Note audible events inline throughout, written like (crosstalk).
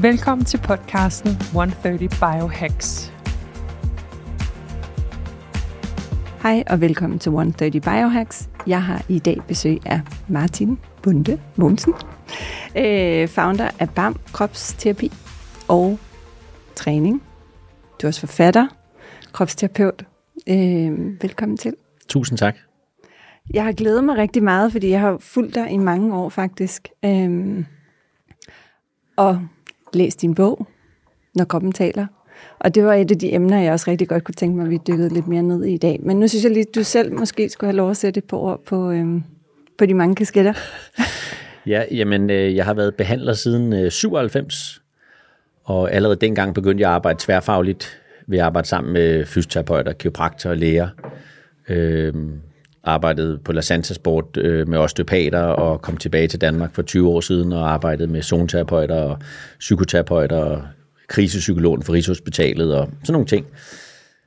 Velkommen til podcasten 130 Biohacks. Hej og velkommen til 130 Biohacks. Jeg har i dag besøg af Martin Bunde Mogensen, øh, founder af BAM Kropsterapi og Træning. Du er også forfatter, kropsterapeut. Øh, velkommen til. Tusind tak. Jeg har glædet mig rigtig meget, fordi jeg har fulgt dig i mange år faktisk. Øh, og læst din bog, Når kroppen taler. Og det var et af de emner, jeg også rigtig godt kunne tænke mig, at vi dykkede lidt mere ned i i dag. Men nu synes jeg lige, at du selv måske skulle have lov at sætte et par ord på, øhm, på de mange kasketter. (laughs) ja, jamen, øh, jeg har været behandler siden øh, 97, og allerede dengang begyndte jeg at arbejde tværfagligt ved at arbejde sammen med fysioterapeuter, kiropraktorer og læger. Øh, arbejdede på La Santa Sport øh, med osteopater og kom tilbage til Danmark for 20 år siden og arbejdede med zonterapeuter og psykoterapeuter og krisepsykologen for Rigshospitalet og sådan nogle ting.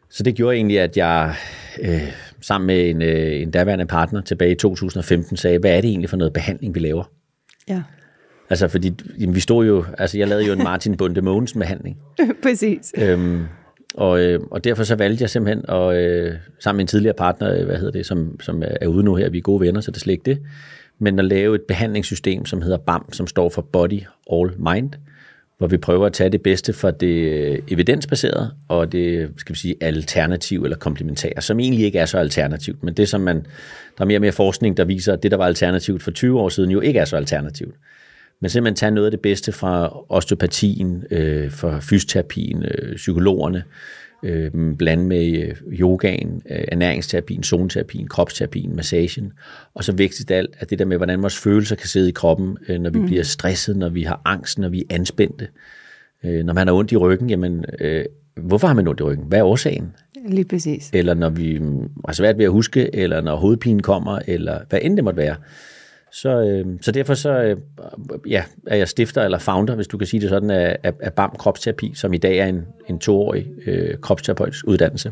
Så det gjorde egentlig, at jeg øh, sammen med en, øh, en daværende partner tilbage i 2015 sagde, hvad er det egentlig for noget behandling, vi laver? Ja. Altså, fordi jamen, vi stod jo, altså jeg lavede jo en Martin Bunde Mogensen behandling. (laughs) Præcis. Øhm, og, øh, og derfor så valgte jeg simpelthen, at, øh, sammen med en tidligere partner, øh, hvad hedder det, som, som er ude nu her, vi er gode venner, så det er slet ikke det, men at lave et behandlingssystem, som hedder BAM, som står for Body All Mind, hvor vi prøver at tage det bedste fra det øh, evidensbaserede og det, skal vi sige, alternativ eller komplementære, som egentlig ikke er så alternativt, men det som man, der er mere og mere forskning, der viser, at det, der var alternativt for 20 år siden, jo ikke er så alternativt. Men simpelthen tage noget af det bedste fra osteopatien, øh, fra fysioterapien, øh, psykologerne, øh, blande med øh, yogaen, øh, ernæringsterapien, zoneterapien, kropsterapien, massagen, og så vigtigst af alt, at det der med, hvordan vores følelser kan sidde i kroppen, øh, når vi mm. bliver stresset, når vi har angst, når vi er anspændte. Øh, når man har ondt i ryggen, jamen, øh, hvorfor har man ondt i ryggen? Hvad er årsagen? Lige præcis. Eller når vi har svært ved at huske, eller når hovedpinen kommer, eller hvad end det måtte være. Så, øh, så derfor så, øh, ja, er jeg stifter eller founder, hvis du kan sige det sådan, af, af, af BAM Kropsterapi, som i dag er en, en toårig øh, kropsterapeutisk uddannelse,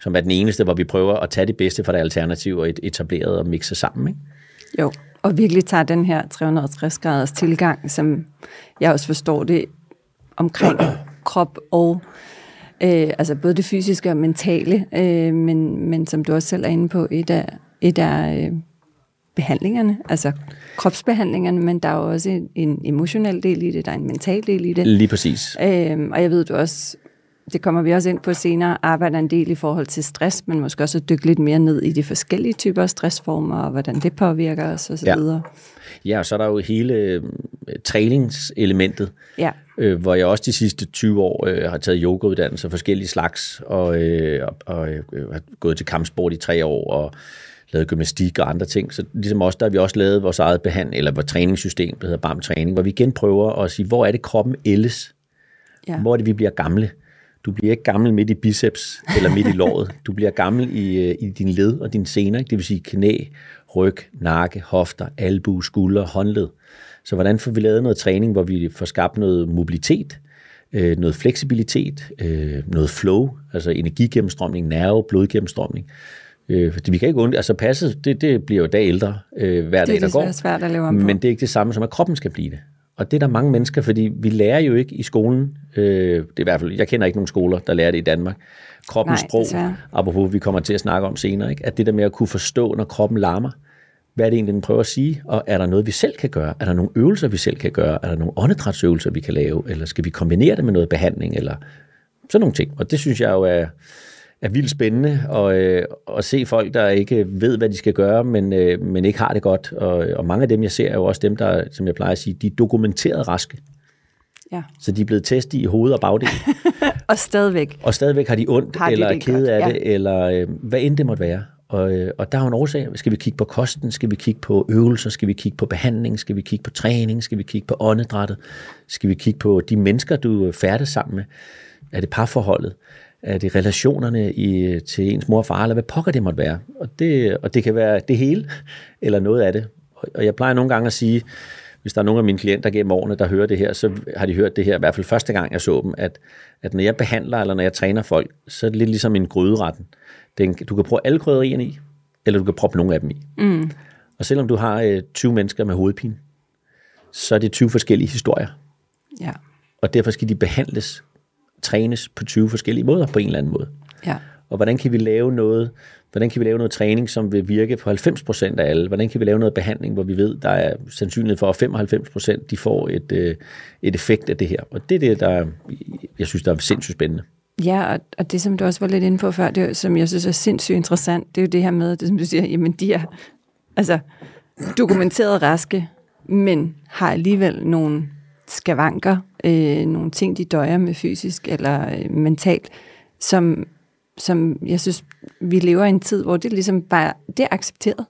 som er den eneste, hvor vi prøver at tage det bedste fra det alternativ og et etableret og mixe sammen. Ikke? Jo, og virkelig tager den her 360-graders tilgang, som jeg også forstår det omkring (clears throat) krop og øh, altså både det fysiske og mentale, øh, men, men som du også selv er inde på, et af, et af øh, behandlingerne, altså kropsbehandlingerne, men der er jo også en, en emotionel del i det, der er en mental del i det. Lige præcis. Øhm, og jeg ved, du også, det kommer vi også ind på senere, arbejder en del i forhold til stress, men måske også dykke lidt mere ned i de forskellige typer af stressformer, og hvordan det påvirker os osv. Ja. Ja, og så er der jo hele øh, træningselementet, ja. øh, hvor jeg også de sidste 20 år øh, har taget yogauddannelser forskellige slags, og, øh, og, og øh, har gået til kampsport i tre år, og lavet gymnastik og andre ting. Så ligesom også, der har vi også lavet vores eget behandling, eller vores træningssystem, der hedder BAM Træning, hvor vi igen prøver at sige, hvor er det kroppen ældes? Ja. Hvor er det, vi bliver gamle? Du bliver ikke gammel midt i biceps eller midt i låret. Du bliver gammel i, øh, i din led og dine sener, ikke? det vil sige knæ, ryg, nakke, hofter, albu, skulder, håndled. Så hvordan får vi lavet noget træning, hvor vi får skabt noget mobilitet, øh, noget fleksibilitet, øh, noget flow, altså energigennemstrømning, nerve, blodgennemstrømning, Øh, fordi vi kan ikke undre, altså passet, det, det bliver jo dag ældre øh, hver dag, der går. Det er svært at leve om på. Men det er ikke det samme som, at kroppen skal blive det. Og det er der mange mennesker, fordi vi lærer jo ikke i skolen, øh, det er i hvert fald, jeg kender ikke nogen skoler, der lærer det i Danmark, kroppens Nej, sprog, desværre. apropos vi kommer til at snakke om senere, ikke? at det der med at kunne forstå, når kroppen larmer, hvad er det egentlig, den prøver at sige, og er der noget, vi selv kan gøre? Er der nogle øvelser, vi selv kan gøre? Er der nogle åndedrætsøvelser, vi kan lave? Eller skal vi kombinere det med noget behandling? Eller sådan nogle ting. Og det synes jeg jo er, er vildt spændende at, øh, at se folk, der ikke ved, hvad de skal gøre, men, øh, men ikke har det godt. Og, og mange af dem, jeg ser, er jo også dem, der, som jeg plejer at sige, de er dokumenteret raske. Ja. Så de er blevet testet i hoved og bagdel. (laughs) og stadigvæk. Og stadigvæk har de ondt, har de eller er kede af ja. det, eller øh, hvad end det måtte være. Og, øh, og der er jo en årsag. Skal vi kigge på kosten? Skal vi kigge på øvelser? Skal vi kigge på behandling? Skal vi kigge på træning? Skal vi kigge på åndedrættet? Skal vi kigge på de mennesker, du færdes sammen med? Er det parforholdet? Er det relationerne i, til ens mor og far, eller hvad pokker det måtte være? Og det, og det kan være det hele, eller noget af det. Og jeg plejer nogle gange at sige, hvis der er nogle af mine klienter gennem årene, der hører det her, så har de hørt det her, i hvert fald første gang, jeg så dem, at, at når jeg behandler, eller når jeg træner folk, så er det lidt ligesom en gryderetten. Den, du kan prøve alle krydderierne i, eller du kan proppe nogle af dem i. Mm. Og selvom du har øh, 20 mennesker med hovedpine, så er det 20 forskellige historier. Ja. Og derfor skal de behandles, trænes på 20 forskellige måder på en eller anden måde. Ja. Og hvordan kan vi lave noget, hvordan kan vi lave noget træning, som vil virke for 90% af alle? Hvordan kan vi lave noget behandling, hvor vi ved, der er sandsynlighed for, at 95% de får et, øh, et effekt af det her? Og det er det, der jeg synes, der er sindssygt spændende. Ja, og, og det, som du også var lidt inde på før, det, som jeg synes er sindssygt interessant, det er jo det her med, det som du siger, jamen de er altså, dokumenteret raske, men har alligevel nogle skavanker, øh, nogle ting, de døjer med fysisk eller øh, mentalt, som, som jeg synes, vi lever i en tid, hvor det ligesom bare, det er accepteret.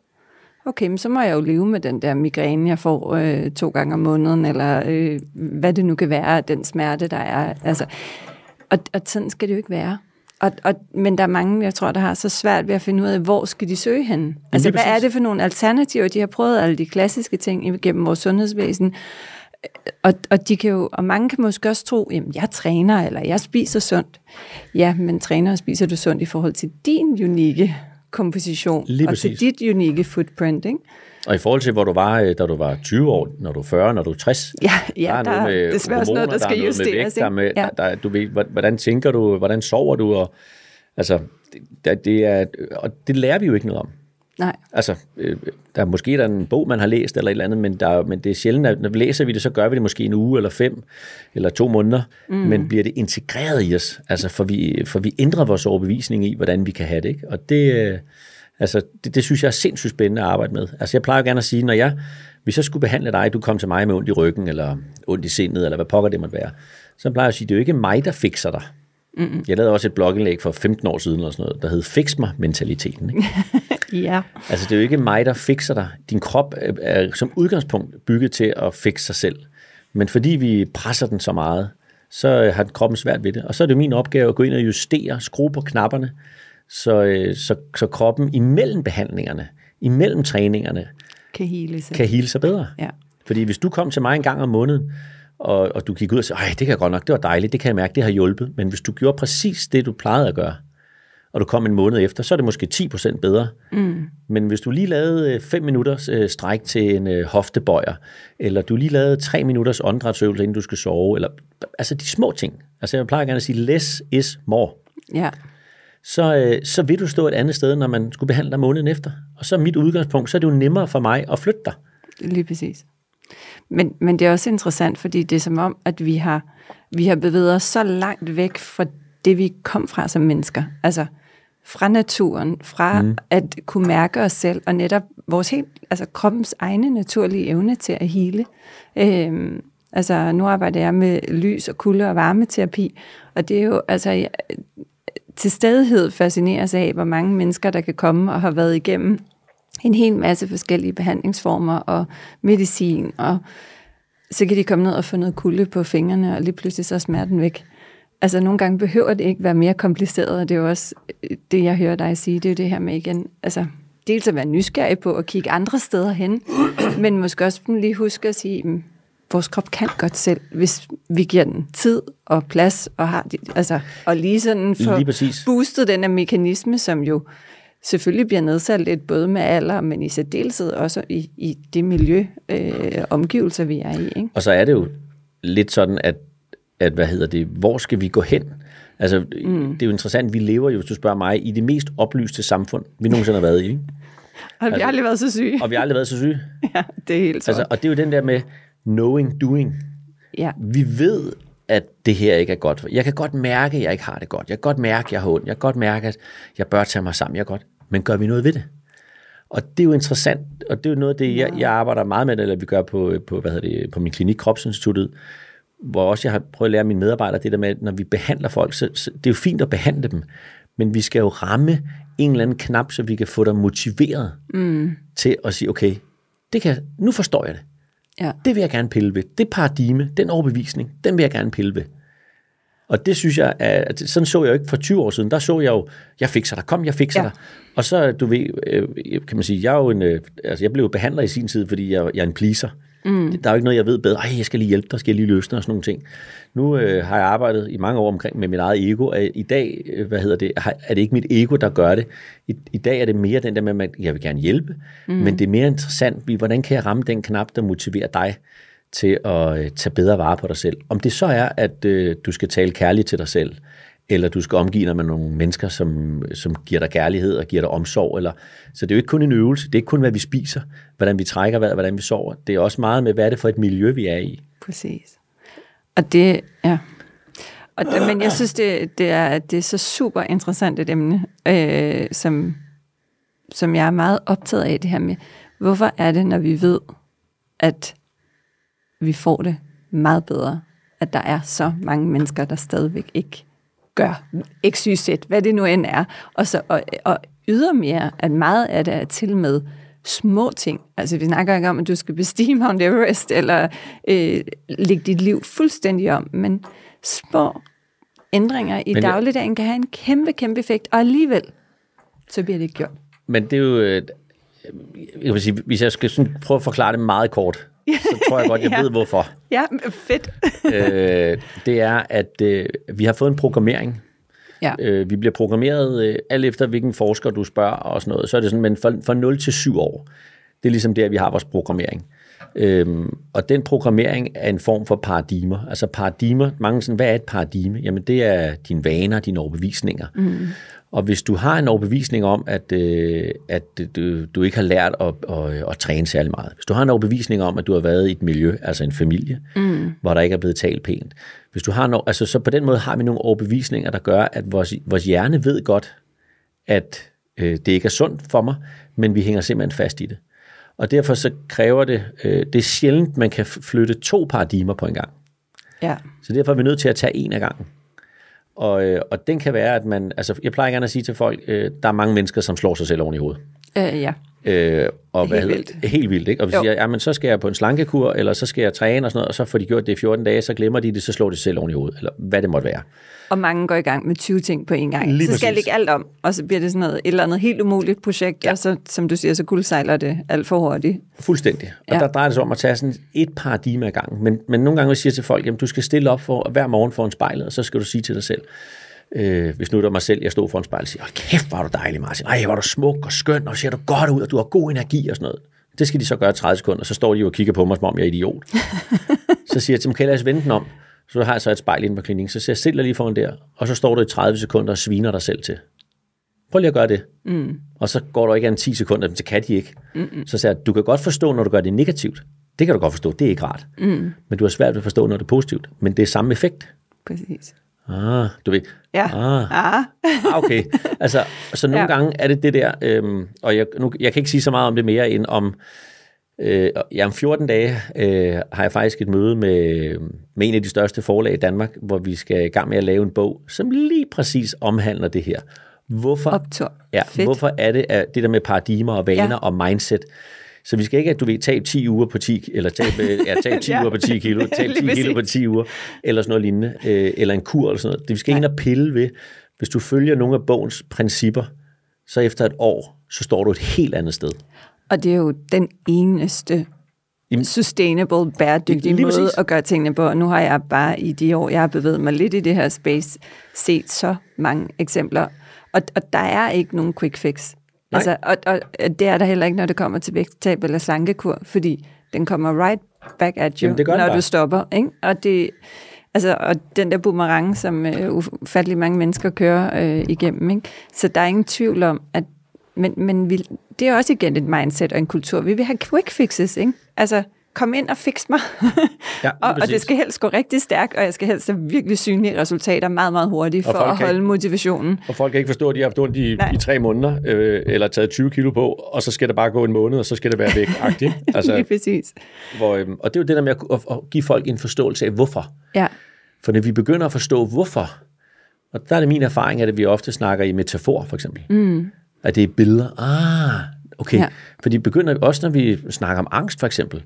Okay, men så må jeg jo leve med den der migræne, jeg får øh, to gange om måneden, eller øh, hvad det nu kan være, den smerte, der er. Altså, og, og sådan skal det jo ikke være. Og, og, men der er mange, jeg tror, der har så svært ved at finde ud af, hvor skal de søge hen? Altså, hvad er det for nogle alternativer? De har prøvet alle de klassiske ting igennem vores sundhedsvæsen, og, og, de kan jo, og mange kan måske også tro, jamen jeg træner, eller jeg spiser sundt. Ja, men træner og spiser du sundt i forhold til din unikke komposition, Lige og præcis. til dit unikke footprint, ikke? Og i forhold til, hvor du var, øh, da du var 20 år, når du er 40, når du er 60, Ja, ja der er desværre også noget, der skal der er noget justeres, med vægt, der er med? Ja. der, der, du ved, hvordan tænker du, hvordan sover du, og, altså, det, det er, og det lærer vi jo ikke noget om. Nej, Altså, øh, der er måske der er en bog, man har læst eller et eller andet, men, der, er- men det er sjældent, at når vi læser vi det, så gør vi det måske en uge eller fem eller to måneder, mm. men bliver det integreret i os, altså for vi, for vi ændrer vores overbevisning i, hvordan vi kan have det, ikke? og det, øh, altså, det, det synes jeg er sindssygt spændende at arbejde med. Altså jeg plejer jo gerne at sige, når jeg, hvis jeg skulle behandle dig, du kom til mig med ondt i ryggen, eller ondt i sindet, eller hvad pokker det måtte være, så plejer jeg at sige, det er jo ikke mig, der fikser dig. Mm-hmm. Jeg lavede også et blogindlæg for 15 år siden, eller sådan noget, der hed Fix mig-mentaliteten. Ikke? (laughs) ja, Altså, det er jo ikke mig, der fikser dig. Din krop er, er som udgangspunkt bygget til at fikse sig selv. Men fordi vi presser den så meget, så øh, har kroppen svært ved det. Og så er det min opgave at gå ind og justere, skrue på knapperne, så, øh, så, så kroppen imellem behandlingerne, imellem træningerne, kan hele sig. kan hele sig bedre. Ja. Fordi hvis du kom til mig en gang om måneden, og, og du gik ud og sagde, det kan jeg godt nok, det var dejligt, det kan jeg mærke, det har hjulpet. Men hvis du gjorde præcis det, du plejede at gøre, og du kom en måned efter, så er det måske 10% bedre. Mm. Men hvis du lige lavede 5 minutters øh, stræk til en øh, hoftebøjer, eller du lige lavede 3 minutters åndedrætsøvelse, inden du skal sove, eller altså de små ting. Altså jeg plejer gerne at sige, less is more. ja. Så, øh, så vil du stå et andet sted, når man skulle behandle dig måneden efter. Og så er mit udgangspunkt, så er det jo nemmere for mig at flytte dig. Lige præcis. Men, men det er også interessant, fordi det er som om, at vi har, vi har bevæget os så langt væk fra det, vi kom fra som mennesker. Altså fra naturen, fra mm. at kunne mærke os selv, og netop vores helt, altså kroppens egne naturlige evne til at hele. Øhm, altså nu arbejder jeg med lys og kulde og varmeterapi, og det er jo, altså jeg, til stadighed fascineres af, hvor mange mennesker, der kan komme og har været igennem en hel masse forskellige behandlingsformer og medicin, og så kan de komme ned og få noget kulde på fingrene, og lige pludselig så er smerten væk. Altså nogle gange behøver det ikke være mere kompliceret, og det er jo også øh, det, jeg hører dig sige, det er jo det her med igen, altså dels at være nysgerrig på at kigge andre steder hen, (clears throat) men måske også lige huske at sige, "Mm, vores krop kan godt selv, hvis vi giver den tid og plads, og, har de, altså, og lige sådan for Lige præcis. boostet den her mekanisme, som jo selvfølgelig bliver nedsat lidt både med alder, men i særdeleshed også i, i det miljø, øh, omgivelser, vi er i. Ikke? Og så er det jo lidt sådan, at, at hvad hedder det, hvor skal vi gå hen? Altså, mm. det er jo interessant, vi lever jo, hvis du spørger mig, i det mest oplyste samfund, vi nogensinde har været i. Ikke? (laughs) Har vi aldrig været så syge? Og vi har aldrig været så syge. (laughs) Ja, det er helt Altså, altså, og det er jo den der med knowing, doing. ja. Vi ved, at det her ikke er godt. Jeg kan godt mærke, at jeg ikke har det godt. Jeg kan godt mærke, at jeg har ondt. Jeg kan godt mærke, at jeg bør tage mig sammen. Jeg kan godt. Men gør vi noget ved det? Og det er jo interessant, og det er jo noget af det, jeg, jeg arbejder meget med, eller vi gør på, på, hvad hedder det, på min klinik, Kropsinstituttet, hvor også jeg har prøvet at lære mine medarbejdere det der med, at når vi behandler folk, så, så det er jo fint at behandle dem, Men vi skal jo ramme en eller anden knap, så vi kan få dig motiveret mm. til at sige, okay, det kan, nu forstår jeg det. Ja. Det vil jeg gerne pille ved. Det paradigme, den overbevisning, den vil jeg gerne pille ved. Og det synes jeg, at sådan så jeg jo ikke for 20 år siden. Der så jeg jo, jeg fikser dig, kom, jeg fikser Ja. dig. Og så, du ved, øh, kan man sige, jeg er jo en, øh, altså jeg blev behandler i sin tid, fordi jeg, jeg er en pleaser. Mm. Der er jo ikke noget, jeg ved bedre. Ej, jeg skal lige hjælpe dig, skal jeg lige dig og sådan nogle ting. Nu øh, har jeg arbejdet i mange år omkring med mit eget ego. I dag, øh, hvad hedder det, er det ikke mit ego, der gør det. I, i dag er det mere den der med, at jeg vil gerne hjælpe, mm. men det er mere interessant, hvordan kan jeg ramme den knap, der motiverer dig til at øh, tage bedre vare på dig selv. Om det så er, at øh, du skal tale kærligt til dig selv, eller du skal omgive dig med nogle mennesker, som, som giver dig kærlighed og giver dig omsorg. Eller, så det er jo ikke kun en øvelse, det er ikke kun, hvad vi spiser, hvordan vi trækker vejret, hvordan vi sover. Det er også meget med, hvad er det for et miljø, vi er i. Præcis. Og det, ja. Og men jeg synes, det, det, er, det er så super interessant et emne, øh, som, som jeg er meget optaget af, det her med, hvorfor er det, når vi ved, at vi får det meget bedre, at der er så mange mennesker, der stadigvæk ikke gør XYZ, hvad det nu end er, og, så, og, og ydermere, at meget af det er til med små ting. Altså vi snakker ikke om, at du skal bestige Mount Everest, eller øh, lægge dit liv fuldstændig om, men små ændringer i Men dagligdagen kan have en kæmpe, kæmpe effekt, og alligevel, så bliver det ikke gjort. Men det er jo... øh, Jeg vil sige, hvis jeg skal sådan prøve at forklare det meget kort, (laughs) så tror jeg godt, jeg Ja. ved hvorfor. Ja, fedt. (laughs) øh, det er, at øh, vi har fået en programmering. Ja. Øh, vi bliver programmeret øh, alt efter, hvilken forsker du spørger og sådan noget. Så er det sådan, men for, for 0 til 7 år, det er ligesom der, vi har vores programmering. Øhm, og den programmering er en form for paradigmer. Altså paradigmer, mange sådan, hvad er et paradigme? Jamen det er dine vaner, dine overbevisninger. Mm. Og hvis du har en overbevisning om, at, øh, at du, du ikke har lært at, at, at træne særlig meget, hvis du har en overbevisning om, at du har været i et miljø, altså en familie, mm. hvor der ikke er blevet talt pænt, hvis du har no, altså, så på den måde har vi nogle overbevisninger, der gør, at vores, vores hjerne ved godt, at øh, det ikke er sundt for mig, men vi hænger simpelthen fast i det. Og derfor så kræver det, øh, det er sjældent, man kan flytte to paradigmer på en gang. Ja. Så derfor er vi nødt til at tage en af gangen. Og, øh, og den kan være, at man, altså jeg plejer gerne at sige til folk, øh, der er mange mennesker, som slår sig selv oven i hovedet. Øh, ja. Øh, og Helt hvad vildt. Helt vildt, ikke? Og vi Jo. siger, jamen så skal jeg på en slankekur, eller så skal jeg træne og sådan noget, og så får de gjort det i 14 dage, så glemmer de det, så slår de selv oven i hovedet, eller hvad det måtte være. Og mange går i gang med 20 ting på en gang. Lige så skal jeg præcis. lægge alt om, og så bliver det sådan noget, et eller andet helt umuligt projekt, ja. og så, som du siger, så kuldsejler det alt for hurtigt. Fuldstændig. Og Ja. ja. der drejer det sig om at tage sådan et paradigme ad gangen. Men, men nogle gange vil jeg sige til folk, jamen du skal stille op for hver morgen foran spejlet, og så skal du sige til dig selv, øh, hvis nu det var mig selv, jeg stod foran spejlet og siger, "Hold kæft, var du dejlig, Martin. Ej, var du smuk og skøn, og ser du godt ud, og du har god energi og sådan noget. Det skal de så gøre i 30 sekunder, så står de jo og kigger på mig, som om jeg er idiot. (laughs) så siger jeg til dem, kan jeg lade os vende den om? Så har jeg så et spejl inde på klinikken, så siger jeg, dig lige foran der, og så står du i 30 sekunder og sviner dig selv til. Prøv lige at gøre det. Mm. Og så går der ikke an 10 sekunder, men det kan de ikke. Mm-mm. Så siger jeg, du kan godt forstå, når du gør det negativt. Det kan du godt forstå, det er ikke rart. Mm. Men du har svært ved at forstå, når det er positivt. Men det er samme effekt. Præcis. Ah, du ved. Ja. Ah, Ah. ah okay. Altså, så nogle (laughs) Ja. gange er det det der, øhm, og jeg, nu, jeg kan ikke sige så meget om det mere, end om, øh, ja, om 14 dage øh, har jeg faktisk et møde med, med en af de største forlag i Danmark, hvor vi skal i gang med at lave en bog, som lige præcis omhandler det her. Hvorfor, Optur. ja, Fedt. hvorfor er det at det der med paradigmer og vaner ja. og mindset, så vi skal ikke, at du ved, tabe 10 uger på 10, eller tabe, ja, tabe 10 (laughs) Ja. uger på 10 kilo, (laughs) tabe Lige 10 kilo på præcis. 10 uger, eller sådan noget lignende, øh, eller en kur eller sådan noget. Det vi skal ikke ind og pille ved. Hvis du følger nogle af bogens principper, så efter et år, så står du et helt andet sted. Og det er jo den eneste sustainable, bæredygtige Lige måde præcis. at gøre tingene på. Og nu har jeg bare i de år, jeg har bevæget mig lidt i det her space, set så mange eksempler. Og, og der er ikke nogen quick fix. Nej. Altså, og, og det er der heller ikke, når det kommer til vægttab eller slankekur, fordi den kommer right back at you, Jamen, det når bare. du stopper. Ikke? Og, det, altså, og den der boomerang, som øh, ufattelig mange mennesker kører øh, igennem. Ikke? Så der er ingen tvivl om, at men, men vi, det er også igen et mindset og en kultur. Vi vil have quick fixes, ikke? Altså, kom ind og fix mig. (laughs) Ja, og, og det skal helst gå rigtig stærkt, og jeg skal helst have virkelig synlige resultater meget, meget hurtigt, for at holde ikke- motivationen. Og folk kan ikke forstå, at de har haft ondt i, Nej. i tre måneder, øh, eller taget 20 kilo på, og så skal det bare gå en måned, og så skal det være væk. (laughs) agtigt. Lige altså, præcis. hvor, øhm, og det er jo det der med at, at, at give folk en forståelse af, hvorfor. Ja, For når vi begynder at forstå, hvorfor, Og der er det min erfaring, at vi ofte snakker i metafor, for eksempel. Mm. At det er billeder. Ah, okay. Ja. Fordi begynder også, når vi snakker om angst, for eksempel.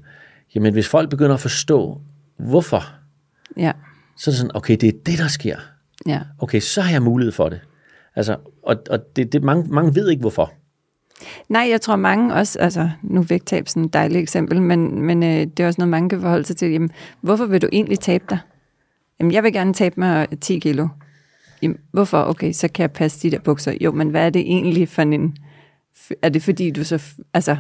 Jamen, hvis folk begynder at forstå, hvorfor, Ja, så er det sådan, okay, det er det, der sker. ja. Okay, så har jeg mulighed for det. Altså, og, og det, det, mange, mange ved ikke, hvorfor. Nej, jeg tror mange også, altså nu vægttab sådan et dejligt eksempel, men, men øh, det er også noget, mange kan forholde sig til. Jamen, hvorfor vil du egentlig tabe dig? Jamen, jeg vil gerne tabe mig 10 kilo. Jamen, hvorfor? Okay, så kan jeg passe de der bukser. Jo, men hvad er det egentlig for en... Er det fordi, du så altså,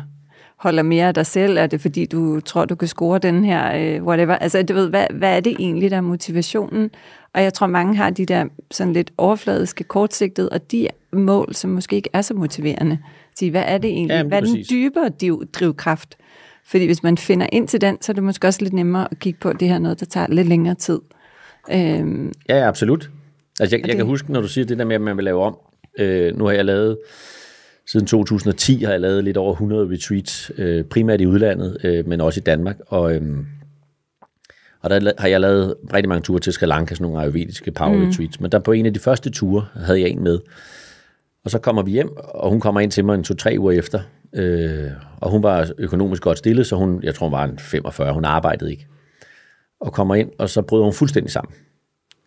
holder mere af dig selv? Er det fordi, du tror, du kan score den her øh, whatever? Altså, du ved, hvad, hvad er det egentlig, der er motivationen? Og jeg tror, mange har de der sådan lidt overfladiske, kortsigtede, og de mål, som måske ikke er så motiverende. Sige, hvad er det egentlig? Ja, men hvad er den præcis. dybere div- drivkraft? Fordi hvis man finder ind til den, så er det måske også lidt nemmere at kigge på, at det her er noget, der tager lidt længere tid. Øhm, Ja, ja, absolut. Altså, jeg, jeg det- kan huske, når du siger det der med, at man vil lave om. Øh, nu har jeg lavet, siden 2010 har jeg lavet lidt over 100 retreats, øh, primært i udlandet, øh, men også i Danmark. Og, øhm, og der har jeg lavet rigtig mange ture til Sri Lanka, sådan nogle ayurvediske power mm. retreats. Men der på en af de første ture havde jeg en med. Og så kommer vi hjem, og hun kommer ind til mig en to-tre uger efter. Øh, og hun var økonomisk godt stillet, så hun, jeg tror hun var en 45, hun arbejdede ikke. Og kommer ind, og så bryder hun fuldstændig sammen.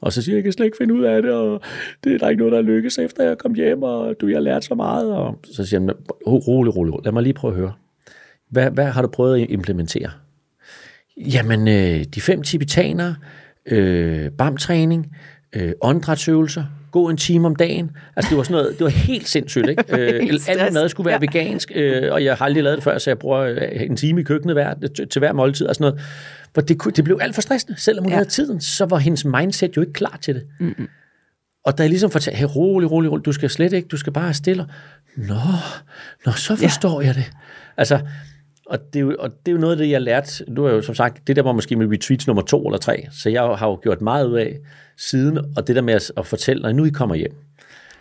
Og så siger jeg, jeg kan slet ikke finde ud af det, og det er der ikke noget, der lykkes efter jeg kom hjem, og du jeg har lært så meget. Og så siger jeg, rolig, rolig, rolig. Lad mig lige prøve at høre. Hvad, hvad har du prøvet at implementere? Jamen, øh, de fem tibetanere, øh, BAM-træning, øh, åndedrætsøvelser, gå en time om dagen. Altså, det var sådan noget, det var helt sindssygt, ikke? (laughs) Øh, alt mad skulle være Ja. vegansk, øh, og jeg har aldrig lavet det før, så jeg bruger øh, en time i køkkenet hver, til, til hver måltid og sådan noget. For det, kunne- det blev alt for stressende. Selvom hun Ja. havde tiden, så var hendes mindset jo ikke klar til det. Mm-hmm. Og da jeg ligesom fortalte, hey, rolig, rolig, rolig, du skal slet ikke, du skal bare stille. Nå, nå, så forstår ja. jeg det. Altså, og det, er jo, og det er jo noget af det, jeg lærte. Du har jo som sagt, det der var måske med retreats nummer to eller tre, så jeg har jo gjort meget ud af siden, og det der med at, at fortælle, når nu I kommer hjem,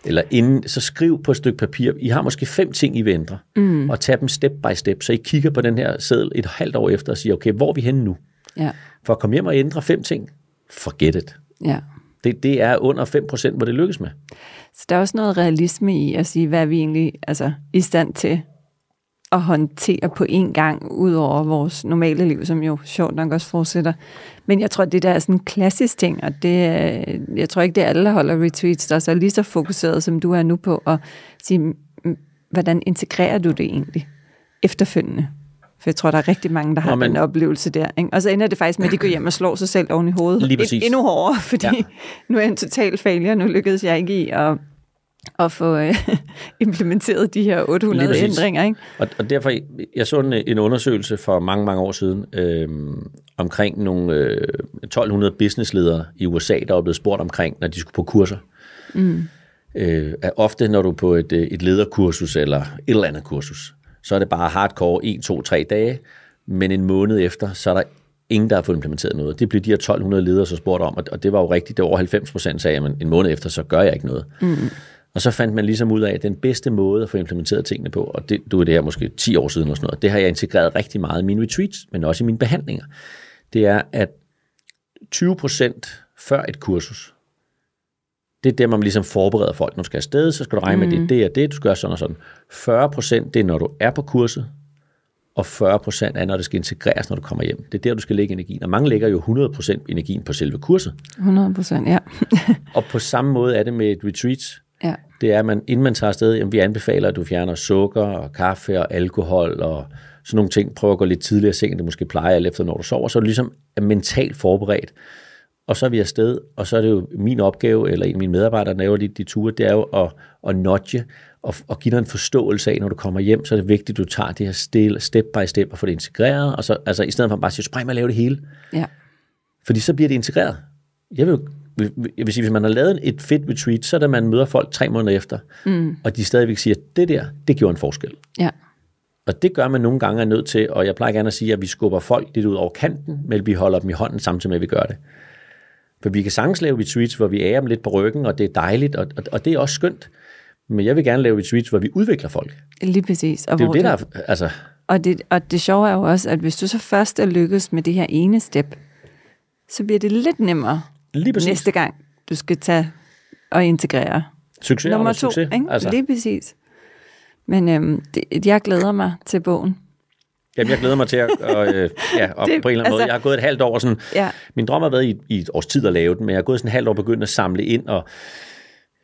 eller inden, så skriv på et stykke papir, I har måske fem ting, I vil ændre, mm. og tag dem step by step, så I kigger på den her seddel et halvt år efter og siger, okay, hvor er vi henne nu? Ja, For at komme hjem og ændre fem ting, forget it. ja. Det, det er under 5%, hvor det lykkes med. Så der er også noget realisme i at sige, hvad er vi egentlig altså, i stand til at håndtere på én gang, ud over vores normale liv, som jo sjovt nok også fortsætter. Men jeg tror, det der er sådan en klassisk ting, og det, jeg tror ikke, det er alle, der holder retreats, der er så lige så fokuseret, som du er nu på, at sige, hvordan integrerer du det egentlig efterfølgende? For jeg tror, der er rigtig mange, der har Nå, men- den oplevelse der. Ikke? Og så ender det faktisk med, at de går hjem og slår sig selv oven i hovedet. Lige præcis. En- Endnu hårdere, (laughs) fordi ja. Nu er jeg en total failure. Nu lykkedes jeg ikke i at, at få øh, (laughs) implementeret de her Lige 800 præcis. ændringer. Ikke? Og, og derfor, jeg så en, en undersøgelse for mange, mange år siden øh, omkring nogle øh, 1200 businessledere i USA, der var blevet spurgt omkring, når de skulle på kurser. Mm. Øh, at ofte, når du er på et, øh, et lederkursus eller et eller andet kursus, så er det bare hardcore 1, 2, 3 dage, men en måned efter, så er der ingen, der har fået implementeret noget. Det blev de her 1200 ledere så spurgt om, og- det var jo rigtigt. Det var over 90 procent sagde, at en måned efter, så gør jeg ikke noget. Mm. Og så fandt man ligesom ud af, at den bedste måde at få implementeret tingene på, og det, du er det her måske 10 år siden eller sådan noget, det har jeg integreret rigtig meget i mine retreats, men også i mine behandlinger. Det er, at 20 procent før et kursus, det er der, man ligesom forbereder folk. Når du skal afsted, så skal du regne mm. med, det, det er det, du skal gøre sådan og sådan. 40 procent, det er, når du er på kurset, og 40 procent er, når det skal integreres, når du kommer hjem. Det er der, du skal lægge energien. Og mange lægger jo 100 procent energien på selve kurset. 100 procent, ja. (laughs) Og på samme måde er det med et retreat. ja. Det er, at man, inden man tager afsted, jamen, vi anbefaler, at du fjerner sukker og kaffe og alkohol og sådan nogle ting. Prøv at gå lidt tidligere i seng, du måske plejer, alt efter når du sover. Så er du ligesom er mentalt forberedt. Og så er vi afsted, og så er det jo min opgave, eller en af mine medarbejdere, der laver de, de ture, det er jo at, at nudge og, og give dig en forståelse af, når du kommer hjem, så er det vigtigt, at du tager det her stille, step by step og får det integreret, og så, altså i stedet for bare at sige, spring mig at lave det hele, ja. fordi så bliver det integreret. Jeg vil, jeg vil sige, hvis man har lavet et fedt retreat, så er det, man møder folk tre måneder efter, mm. og de stadigvæk siger, at det der, det gjorde en forskel. ja. Og det gør man nogle gange er nødt til, og jeg plejer gerne at sige, at vi skubber folk lidt ud over kanten, men vi holder dem i hånden samtidig med, at vi gør det. For vi kan sagtens lave retreats, hvor vi ærer dem lidt på ryggen, og det er dejligt, og, og, og det er også skønt. Men jeg vil gerne lave retreats, hvor vi udvikler folk. Lige præcis. Og Det er jo det, der er, altså, Og det, og det sjove er jo også, at hvis du så først er lykkedes med det her ene step, så bliver det lidt nemmere lige præcis. næste gang, du skal tage at integrere. Succes Nummer to, succes. ikke? Altså. lige præcis. Men øhm, det, jeg glæder mig til bogen. Jamen, jeg glæder mig til at, og, øh, ja, (laughs) og Det- på en eller anden altså- måde. Jeg har gået et halvt år sådan, Ja. min drøm har været i, i et års tid at lave den, men jeg har gået sådan et halvt år begyndt at samle ind og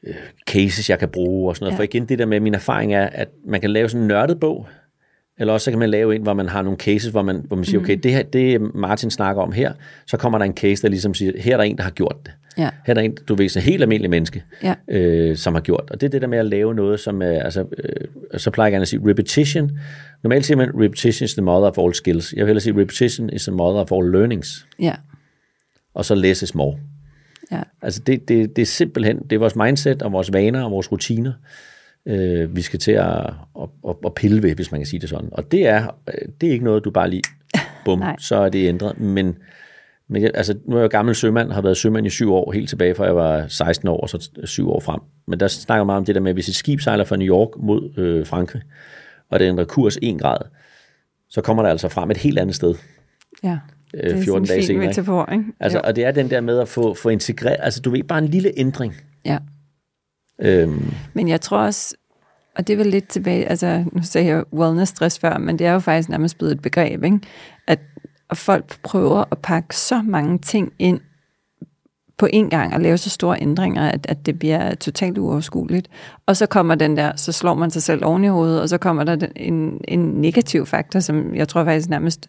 øh, cases, jeg kan bruge og sådan noget. Ja. For igen, det der med min erfaring er, at man kan lave sådan en nørdet bog, eller også så kan man lave en, hvor man har nogle cases, hvor man, hvor man siger, okay, det her, det Martin snakker om her, så kommer der en case, der ligesom siger, her er der en, der har gjort det. Ja. Her er der en, du ved, en helt almindelig menneske, Ja. øh, som har gjort. Og det er det der med at lave noget, som er, altså, øh, så plejer jeg gerne at sige, repetition. Normalt siger man, repetition is the mother of all skills. Jeg vil hellere sige, repetition is the mother of all learnings. Ja. Og så less is more. Ja. Altså det, det, det er simpelthen, det er vores mindset og vores vaner og vores rutiner, øh, vi skal til at, at, at, at pille ved, hvis man kan sige det sådan. Og det er, øh, det er ikke noget, du bare lige, bum, (laughs) så er det ændret. Men, men jeg, altså, nu er jeg gammel sømand, har været sømand i syv år, helt tilbage fra jeg var 16 år, og så syv år frem. Men der snakker meget om det der med, at hvis et skib sejler fra New York mod øh, Frankrig, og det ændrer kurs 1 grad, så kommer der altså frem et helt andet sted. ja. Øh, Det er 14 sådan en dage senere, metafor, ikke? Altså, Jo. og det er den der med at få, få integreret, altså du ved, bare en lille ændring. Ja. Øhm, Men jeg tror også, og det er vel lidt tilbage, altså nu sagde jeg wellness stress før, men det er jo faktisk nærmest blevet et begreb, ikke? At, at folk prøver at pakke så mange ting ind på en gang og lave så store ændringer, at, at det bliver totalt uoverskueligt. Og så kommer den der, så slår man sig selv oven i hovedet, og så kommer der den, en, en negativ faktor, som jeg tror faktisk nærmest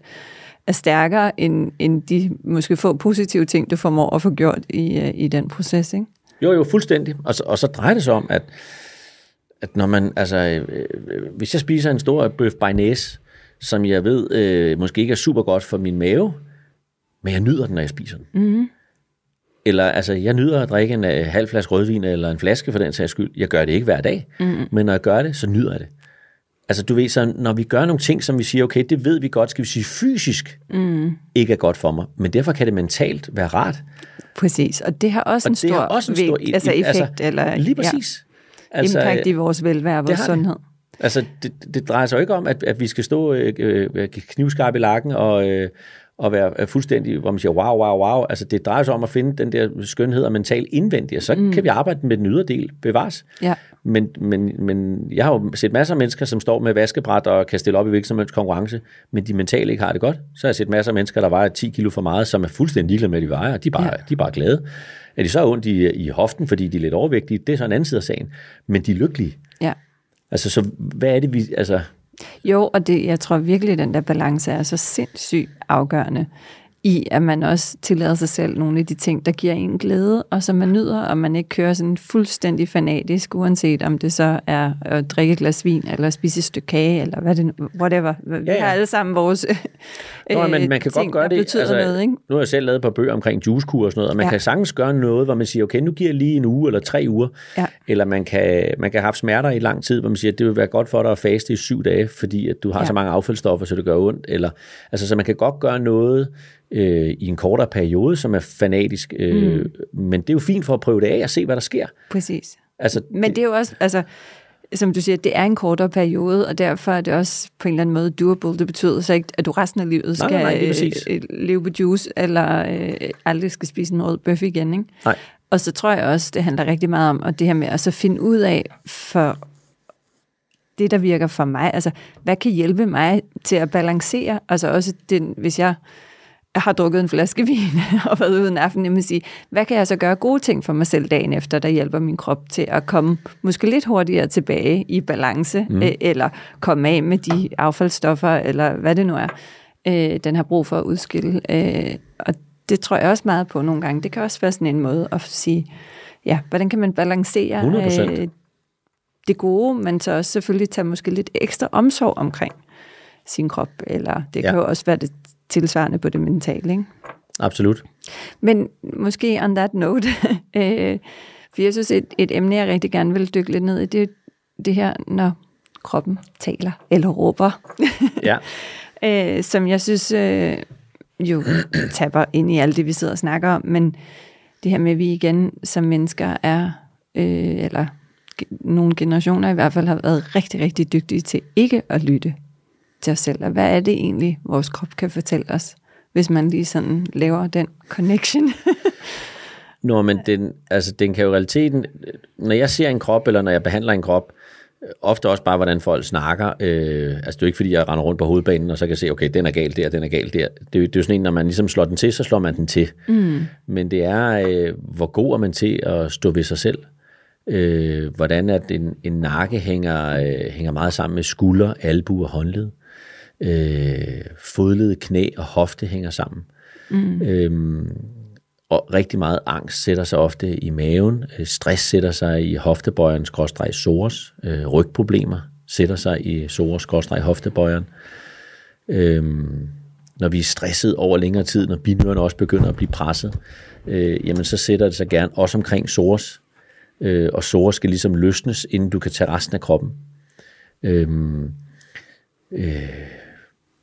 er stærkere end, end de måske få positive ting, du formår at få gjort i, øh, i den proces, ikke? Jo, jo, fuldstændig. Og så, og så drejer det sig om, at, at når man, altså, øh, øh, hvis jeg spiser en stor bøf bearnaise, som jeg ved øh, måske ikke er super godt for min mave, men jeg nyder den, når jeg spiser den. Mm. Eller altså, jeg nyder at drikke en øh, halv flaske rødvin, eller en flaske for den sags skyld. Jeg gør det ikke hver dag, mm. men når jeg gør det, så nyder jeg det. Altså du ved, så når vi gør nogle ting, som vi siger, okay, det ved vi godt, skal vi sige fysisk, mm. ikke er godt for mig, men derfor kan det mentalt være rart. Præcis, og det har også Og en det stor, har også en stor vægt, altså effekt, altså, eller Lige præcis. Ja, impact i vores velvære og vores har det. sundhed. Altså, det, det drejer sig jo ikke om, at, at vi skal stå øh, øh, knivskarp i lakken og, øh, og være fuldstændig, hvor man siger, wow, wow, wow. Altså, det drejer sig om at finde den der skønhed og mental indvendig, og så mm. kan vi arbejde med den ydre del, bevares. Ja. Men, men, men jeg har jo set masser af mennesker, som står med vaskebræt og kan stille op i virksomhedens konkurrence, men de mentale ikke har det godt. Så har jeg set masser af mennesker, der vejer 10 kilo for meget, som er fuldstændig ligeglade med, at de vejer, og de er bare, ja. de er bare glade. Er de så ondt i, i hoften, fordi de er lidt overvægtige, det er så en anden side af sagen. Men de er lykkelige. Ja. Altså, så hvad er det, vi... Altså, Jo, og det, jeg tror virkelig, at den der balance er så sindssygt afgørende i, at man også tillader sig selv nogle af de ting, der giver en glæde, og som man nyder, og man ikke kører sådan fuldstændig fanatisk, uanset om det så er at drikke et glas vin, eller spise et stykke kage, eller hvad det nu, whatever. Vi Ja, ja. har alle sammen vores Nå, øh, men man kan ting, godt gøre det. betyder noget, ikke? Nu har jeg selv lavet et par bøger omkring juicekur og sådan noget, og man Ja. kan sagtens gøre noget, hvor man siger, okay, nu giver jeg lige en uge eller tre uger. Ja. Eller man kan, man kan have haft smerter i lang tid, hvor man siger, at det vil være godt for dig at faste i syv dage, fordi at du har ja. så mange affaldsstoffer, så det gør ondt. Eller, altså, så man kan godt gøre noget øh, i en kortere periode, som er fanatisk. Øh, mm. Men det er jo fint for at prøve det af og se, hvad der sker. Præcis. Altså, Men det er jo også, altså, som du siger, det er en kortere periode, og derfor er det også på en eller anden måde doable. Det betyder så ikke, at du resten af livet Nej, skal nej, nej, præcis. øh, leve på juice, eller øh, aldrig skal spise en rød bøf igen. Ikke? Nej. Og så tror jeg også, det handler rigtig meget om, og det her med at så finde ud af, for det, der virker for mig, altså, hvad kan hjælpe mig til at balancere, altså også den, hvis jeg har drukket en flaske vin (laughs) og været ude en aften, jeg sige, hvad kan jeg så gøre gode ting for mig selv dagen efter, der hjælper min krop til at komme måske lidt hurtigere tilbage i balance, mm. eller komme af med de affaldsstoffer, eller hvad det nu er, øh, den har brug for at udskille. Øh, og det tror jeg også meget på nogle gange. Det kan også være sådan en måde at sige, ja, hvordan kan man balancere 100%. øh, det gode, men så også selvfølgelig tage måske lidt ekstra omsorg omkring sin krop, eller det Ja. kan jo også være det tilsvarende på det mentale, ikke? Absolut. Men måske on that note, (laughs) øh, for jeg synes, et, et emne, jeg rigtig gerne vil dykke lidt ned i, det er det her, når kroppen taler eller råber, Ja. (laughs) øh, som jeg synes øh, jo tapper ind i alt det, vi sidder og snakker om, men det her med, at vi igen som mennesker er, øh, eller nogle generationer i hvert fald, har været rigtig, rigtig dygtige til ikke at lytte til os selv. Og hvad er det egentlig, vores krop kan fortælle os, hvis man lige sådan laver den connection? (laughs) Nå, men den, altså, den kan jo realiteten, når jeg ser en krop, eller når jeg behandler en krop, ofte også bare, hvordan folk snakker. Øh, altså, det er jo ikke, fordi jeg render rundt på hovedbanen, og så kan se, okay, den er galt der, den er galt der. Det, er jo- det er jo sådan en, når man ligesom slår den til, så slår man den til. Mm. Men det er, øh, hvor god er man til at stå ved sig selv. Øh, hvordan at en, en nakke hænger, øh, hænger meget sammen med skulder, albu og håndled. Øh, fodled, knæ og hofte hænger sammen. Mm. Øhm, og rigtig meget angst sætter sig ofte i maven. Øh, Stress sætter sig i hoftebøjeren, skråstreg psoas. Øh, rygproblemer sætter sig i psoas, skråstreg hoftebøjeren. Øhm, når vi er stresset over længere tid, når binyrerne også begynder at blive presset, øh, jamen så sætter det sig gerne også omkring psoas. Øh, og psoas skal ligesom løsnes, inden du kan tage resten af kroppen. Øhm, øh,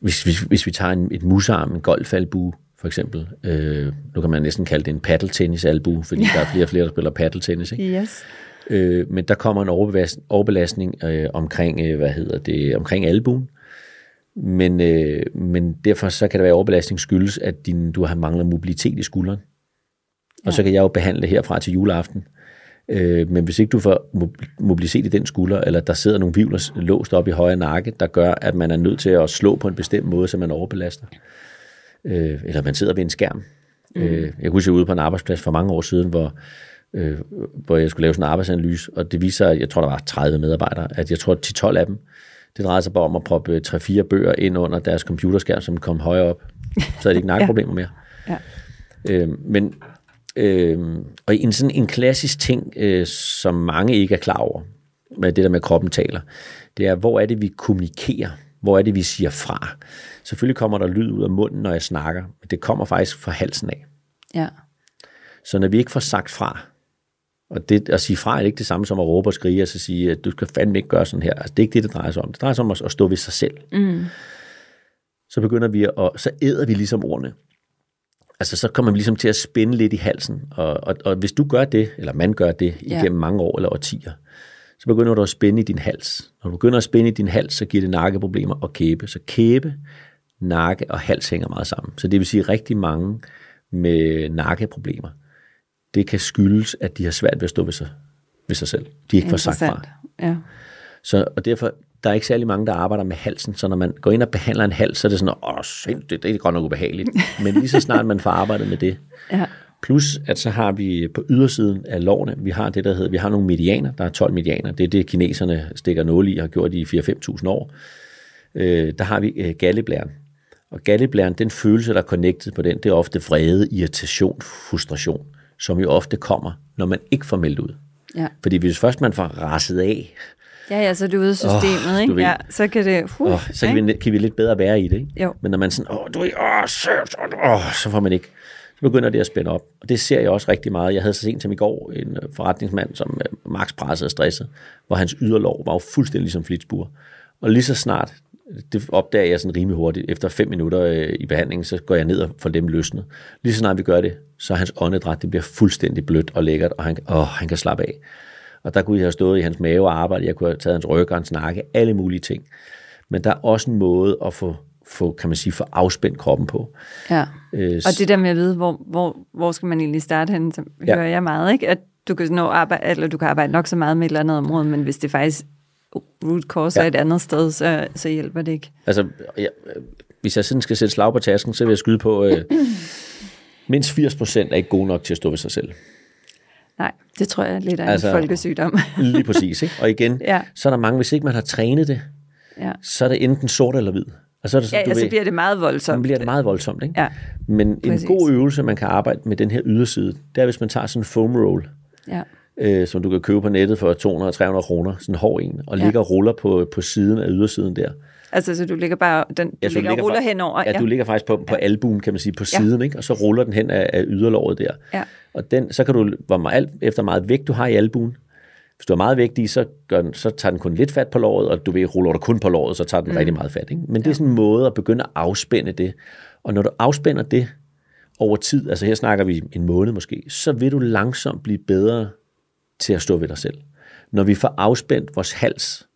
hvis, hvis, hvis vi tager en, et musarm, en golfalbue for eksempel, øh, nu kan man næsten kalde det en paddeltennisalbue, fordi der er flere og flere, der spiller paddeltennis, ikke? Yes. Øh, men der kommer en overbelastning, overbelastning øh, omkring, øh, hvad hedder det, omkring albuen. Men, øh, men derfor så kan der være overbelastning skyldes, at din, du har manglet mobilitet i skulderen. Og så kan jeg jo behandle herfra til juleaften. Øh, men hvis ikke du får mo- mobilitet i den skulder, eller der sidder nogle vivler låst op i højre nakke, der gør, at man er nødt til at slå på en bestemt måde, så man overbelaster. Øh, eller man sidder ved en skærm. Mm. Øh, jeg kunne var ude på en arbejdsplads for mange år siden, hvor, øh, hvor jeg skulle lave sådan en arbejdsanalyse, og det viser, at jeg tror, der var 30 medarbejdere, at jeg tror, 10-12 af dem, det drejede sig bare om at proppe 3-4 bøger ind under deres computerskærm, som kom højere op. Så er det ikke (laughs) nakkeproblemer mere. Ja. Øh, men øh, og en sådan en klassisk ting, øh, som mange ikke er klar over, med det der med kroppen taler, det er, hvor er det, vi kommunikerer? Hvor er det, vi siger fra? Selvfølgelig kommer der lyd ud af munden, når jeg snakker, men det kommer faktisk fra halsen af. Ja. Så når vi ikke får sagt fra, og det, at sige fra er ikke det samme som at råbe og skrige, og så sige, at du skal fandme ikke gøre sådan her. Altså, det er ikke det, det drejer sig om. Det drejer sig om at, at stå ved sig selv. Mm. Så begynder vi at, så æder vi ligesom ordene. Altså, så kommer vi ligesom til at spænde lidt i halsen. Og, og, og hvis du gør det, eller man gør det Ja. igennem mange år eller årtier, så begynder du at spænde i din hals. Når du begynder at spænde i din hals, så giver det nakkeproblemer og kæbe. Så kæbe, nakke og hals hænger meget sammen. Så det vil sige, at rigtig mange med nakkeproblemer, det kan skyldes, at de har svært ved at stå ved sig, ved sig selv. De ikke får sagt fra. Ja. Så, og derfor, der er ikke særlig mange, der arbejder med halsen, så når man går ind og behandler en hals, så er det sådan, åh, sindssygt, det er godt nok ubehageligt. (laughs) Men lige så snart man får arbejdet med det, Ja. plus at så har vi på ydersiden af lårene, vi har det, der hedder, vi har nogle medianer, der er 12 medianer, det er det, kineserne stikker nåle i og har gjort i 4-5.000 år. Øh, der har vi øh, galleblæren. Og galleblæren, den følelse, der er connected på den, det er ofte vrede, irritation, frustration, som jo ofte kommer, når man ikke får meldt ud. Ja. Fordi hvis først man får rasset af, ja, ja, så er det ude af systemet, du ikke? Ja, så kan det... Uh, oh, så kan vi, kan vi lidt bedre være i det. Ikke? Jo. Men når man sådan, åh, du er, åh, så, så, får man ikke. Så begynder det at spænde op. Og det ser jeg også rigtig meget. Jeg havde så sent som i går en øh, forretningsmand, som øh, max presset og stresset, hvor hans yderlov var jo fuldstændig ligesom flitsbur. Og lige så snart, det opdager jeg sådan rimelig hurtigt, efter fem minutter øh, i behandlingen, så går jeg ned og får dem løsnet. Lige så snart vi gør det, så er hans åndedræt, det bliver fuldstændig blødt og lækkert, og han, åh, han kan slappe af. Og der kunne jeg have stået i hans mave og arbejdet, jeg kunne have taget hans ryg og hans nakke, alle mulige ting. Men der er også en måde at få, få kan man sige, få afspændt kroppen på. Ja. Øh, Og det der med at vide, hvor, hvor, hvor skal man egentlig starte hen, så Ja. hører jeg meget, ikke? At du kan, nå arbejde, eller du kan arbejde nok så meget med et eller andet område, men hvis det faktisk root cause Ja. er et andet sted, så, så hjælper det ikke. Altså, jeg, hvis jeg sådan skal sætte slag på tasken, så vil jeg skyde på, øh, (clears throat) mindst 80 procent er ikke gode nok til at stå ved sig selv. Nej, det tror jeg er lidt af Altså- en folkesygdom. (laughs) Lige præcis, ikke? Og igen, Ja. så er der mange, hvis ikke man har trænet det, ja, så er det enten sort eller hvid. Og så er det sådan, ja du så ved, bliver det meget så voldsomt. bliver det meget voldsomt, ikke? Ja, Men Præcis. en god øvelse, man kan arbejde med den her yderside, det er, hvis man tager sådan en foam roll, ja, øh, som du kan købe på nettet for 200-300 kroner, sådan en hård en, og Ja. ligger og ruller på, på siden af ydersiden der. Altså så du ligger bare, den, du Ja, ligger og ruller henover. Ja, du ligger faktisk på, på albuen, kan man sige, på Ja. siden, ikke? og så ruller den hen af, af yderlåret der. Ja. Og den, så kan du, hvor meget, efter meget vægt du har i albuen, hvis du er meget vægtig, så, gør den, så tager den kun lidt fat på låret, og du ved, ruller du kun på låret, så tager den mm. rigtig meget fat. Ikke? Men det er sådan en måde at begynde at afspænde det. Og når du afspænder det over tid, altså her snakker vi en måned måske, så vil du langsomt blive bedre til at stå ved dig selv. Når vi får afspændt vores hals,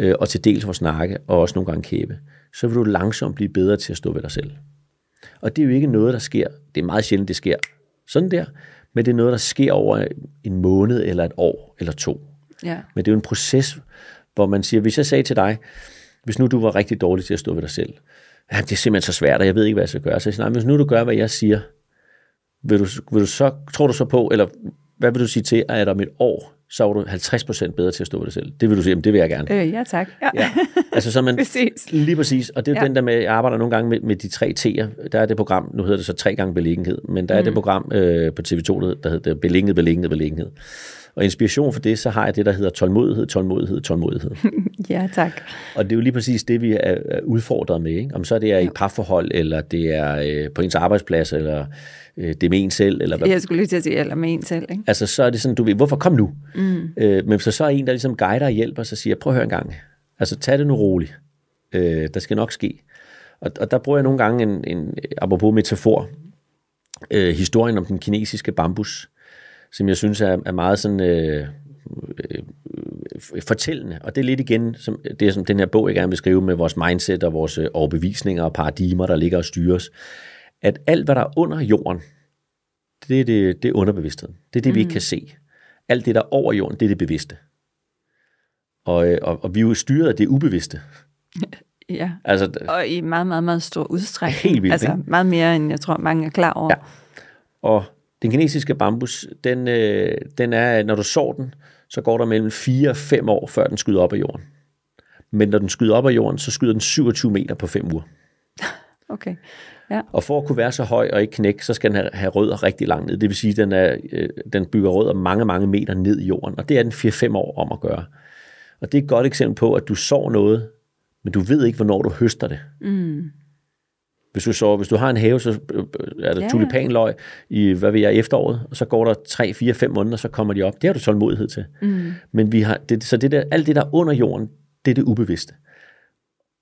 øh, og til dels vores nakke, og også nogle gange kæbe, så vil du langsomt blive bedre til at stå ved dig selv. Og det er jo ikke noget, der sker. Det er meget sjældent, det sker sådan der. men det er noget, der sker over en måned eller et år eller to. Ja. Men det er jo en proces, hvor man siger, hvis jeg sagde til dig, hvis nu du var rigtig dårlig til at stå ved dig selv, ja, det er simpelthen så svært, og jeg ved ikke, hvad jeg skal gøre. Så jeg siger, nej, hvis nu du gør, hvad jeg siger, vil du, vil du så, tror du så på, eller hvad vil du sige til, at om et år, så er du 50% bedre til at stå ved dig selv? Det vil du sige, jamen, det vil jeg gerne. Øh, ja, tak. Ja. Ja, altså så man, (laughs) Præcis. lige præcis, og det er Ja. den der med, jeg arbejder nogle gange med, med de tre T'er, der er det program, nu hedder det så tre gange beliggenhed, men der er det program øh, på TV2, der hedder beliggenhed, beliggenhed, beliggenhed. Og inspiration for det, så har jeg det, der hedder tålmodighed, tålmodighed, tålmodighed. (laughs) ja, tak. Og det er jo lige præcis det, vi er udfordret med. Ikke? Om så det er i et parforhold, eller det er øh, på ens arbejdsplads, eller øh, det er med en selv, eller hvad Jeg skulle lige til at sige, eller med en selv, ikke? Altså, så er det sådan, du ved, hvorfor kom nu? Mm. Øh, men så så er en, der ligesom guider og hjælper, så siger, prøv at høre en gang. Altså, tag det nu roligt. Øh, der skal nok ske. Og, og der bruger jeg nogle gange en, en apropos metafor, øh, historien om den kinesiske bambus, som jeg synes er, er meget sådan... Øh, øh, fortællende, og det er lidt igen som, det, er, som den her bog, jeg gerne vil skrive med vores mindset og vores øh, overbevisninger og paradigmer, der ligger og styres, at alt, hvad der er under jorden, det er, det, det er underbevidstheden. Det er det, mm. vi ikke kan se. Alt det, der er over jorden, det er det bevidste. Og, øh, og, og vi er jo styret af det ubevidste. (laughs) Ja. Altså, Og i meget, meget, meget stor udstrækning. Helt vildt, Altså ikke? meget mere, end jeg tror, mange er klar over. Ja. Og den kinesiske bambus, den, øh, den er, når du sår den, så går der mellem 4 og 5 år, før den skyder op af jorden. Men når den skyder op af jorden, så skyder den 27 meter på 5 uger. (laughs) Okay. Ja. Og for at kunne være så høj og ikke knække, så skal den have, have rødder rigtig langt ned. Det vil sige, at den, er, øh, den bygger rødder mange, mange meter ned i jorden. Og det er den 4-5 år om at gøre. Og det er et godt eksempel på, at du sår noget, men du ved ikke, hvornår du høster det. Mm. Hvis du, så, hvis du har en have, så øh, er der Ja, tulipanløg i, hvad ved jeg, efteråret, og så går der 3, 4, 5 måneder, så kommer de op. Det har du tålmodighed til. Mm. Men vi har, det, så det der, alt det, der er under jorden, det er det ubevidste.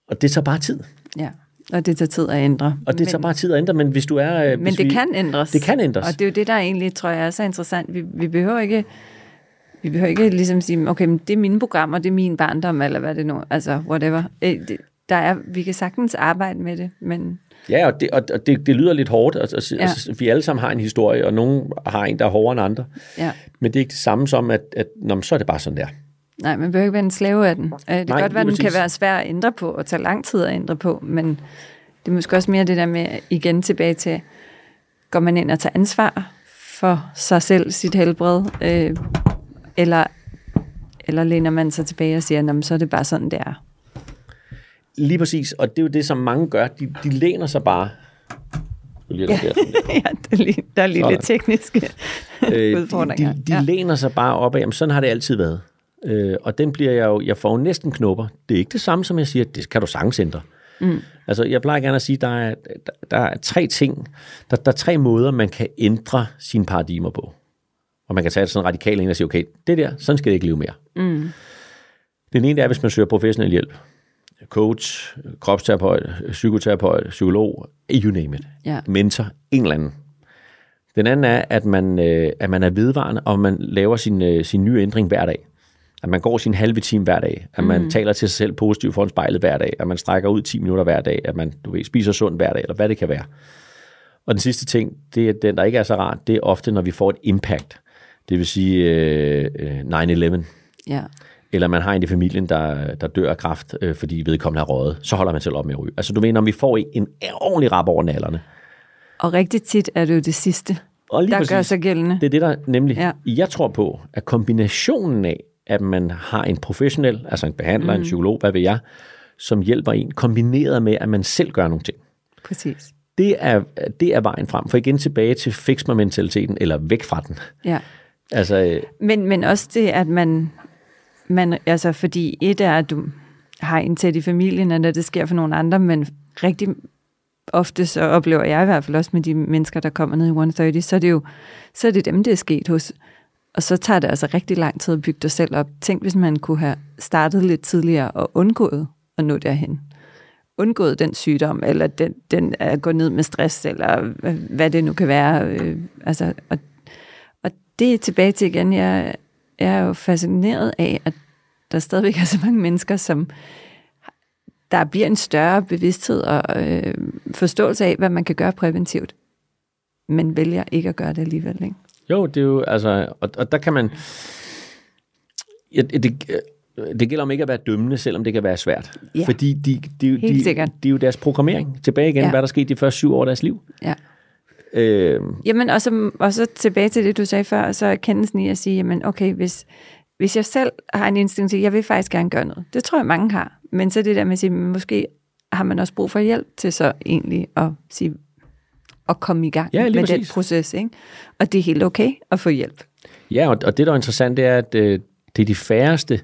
Og det tager bare tid. Ja. Og det tager tid at ændre. Og det tager bare tid at ændre, men hvis du er... øh, Men det vi, kan ændres. Det kan ændres. Og det er jo det, der egentlig, tror jeg, er så interessant. Vi, vi behøver ikke... Vi behøver ikke ligesom sige, okay, men det er mine programmer, det er min barndom, eller hvad det nu, altså whatever. Øh, det- Der er, vi kan sagtens arbejde med det, men Ja, og det, og det, det lyder lidt hårdt. Altså, Ja. altså, vi alle sammen har en historie, og nogen har en, der er hårdere end andre. ja. Men det er ikke det samme som, at, at nå, men så er det bare sådan der. Nej, man behøver ikke være en slave af den. Øh, Det kan Nej, godt være, at den kan være svær at ændre på, og tage lang tid at ændre på, men det er måske også mere det der med, igen tilbage til, går man ind og tager ansvar for sig selv, sit helbred, øh, eller, eller læner man sig tilbage og siger, "Nå, men så er det bare sådan, det er. Lige præcis, og det er jo det, som mange gør. De, de læner sig bare... Lige ja. der. (laughs) ja, der er lige, der er lige Sådan. lidt tekniske Øh, udfordringer. De, de, de ja. læner sig bare op af, jamen sådan har det altid været. Øh, og den bliver jeg jo, jeg får jo næsten knopper. Det er ikke det samme, som jeg siger, det kan du sagtens ændre. Mm. Altså, jeg plejer gerne at sige, der er, der, der er tre ting, der, der er tre måder, man kan ændre sine paradigmer på. Og man kan tage det sådan radikalt ind og sige, okay, det der, sådan skal det ikke leve mere. Mm. Den ene er, hvis man søger professionel hjælp. Coach, kropsterapeut, psykoterapeut, psykolog, you name it. Ja. Mentor, en eller anden. Den anden er, at man, øh, at man er vedvarende, og man laver sin, øh, sin nye ændring hver dag. At man går sin halve time hver dag. At man mm. taler til sig selv positivt foran spejlet hver dag. At man strækker ud 10 minutter hver dag. At man du ved, spiser sundt hver dag, eller hvad det kan være. Og den sidste ting, det er den, der ikke er så rart, det er ofte, når vi får et impact. Det vil sige øh, øh, 9-11 ja. Eller man har en i familien, der, der dør af kræft, øh, fordi vedkommende har røget, så holder man selv op med at ryge. Altså du mener, om vi får en ordentlig rap over nallerne. Og rigtig tit er det jo det sidste, Og lige der præcis, gør sig gældende. det er det, der nemlig, Ja. jeg tror på, at kombinationen af, at man har en professionel, altså en behandler, mm. en psykolog, hvad ved jeg, som hjælper en, kombineret med, at man selv gør nogle ting. Præcis. Det er, det er vejen frem. For igen tilbage til fix mig mentaliteten eller væk fra den. Ja. Altså, øh, Men, men også det, at man, man, altså fordi et er, at du har en tæt i familien, når det sker for nogle andre, men rigtig ofte så oplever jeg i hvert fald også med de mennesker, der kommer ned i 130, så er det jo så er det dem, det er sket hos. Og så tager det altså rigtig lang tid at bygge dig selv op. Tænk, hvis man kunne have startet lidt tidligere og undgået at nå derhen. Undgået den sygdom, eller den, den at gå ned med stress, eller hvad- hvad det nu kan være. Øh, altså, og og det er tilbage til igen, jeg, jeg er jo fascineret af, at der stadigvæk er så mange mennesker, som der bliver en større bevidsthed og øh, forståelse af, hvad man kan gøre præventivt, men vælger ikke at gøre det alligevel. Ikke? Jo, det er jo, altså, og, og der kan man, ja, det, det gælder om ikke at være dømmende, selvom det kan være svært. Ja. Fordi de, de, Helt de, sikkert. de er jo deres programmering. Tilbage igen, ja. hvad der skete de første syv år af deres liv. Ja. Øh, Jamen, og så, og så tilbage til det, du sagde før, så erkendelsen i at sige, jamen okay, hvis, hvis jeg selv har en indstilling til, at jeg vil faktisk gerne gøre noget. Det tror jeg, mange har. Men så det der med at sige, måske har man også brug for hjælp til så egentlig at sige, at komme i gang Ja, med den præcis. proces. Ikke? Og det er helt okay at få hjælp. Ja, og, og det, der er interessant, det er, at øh, det er de færreste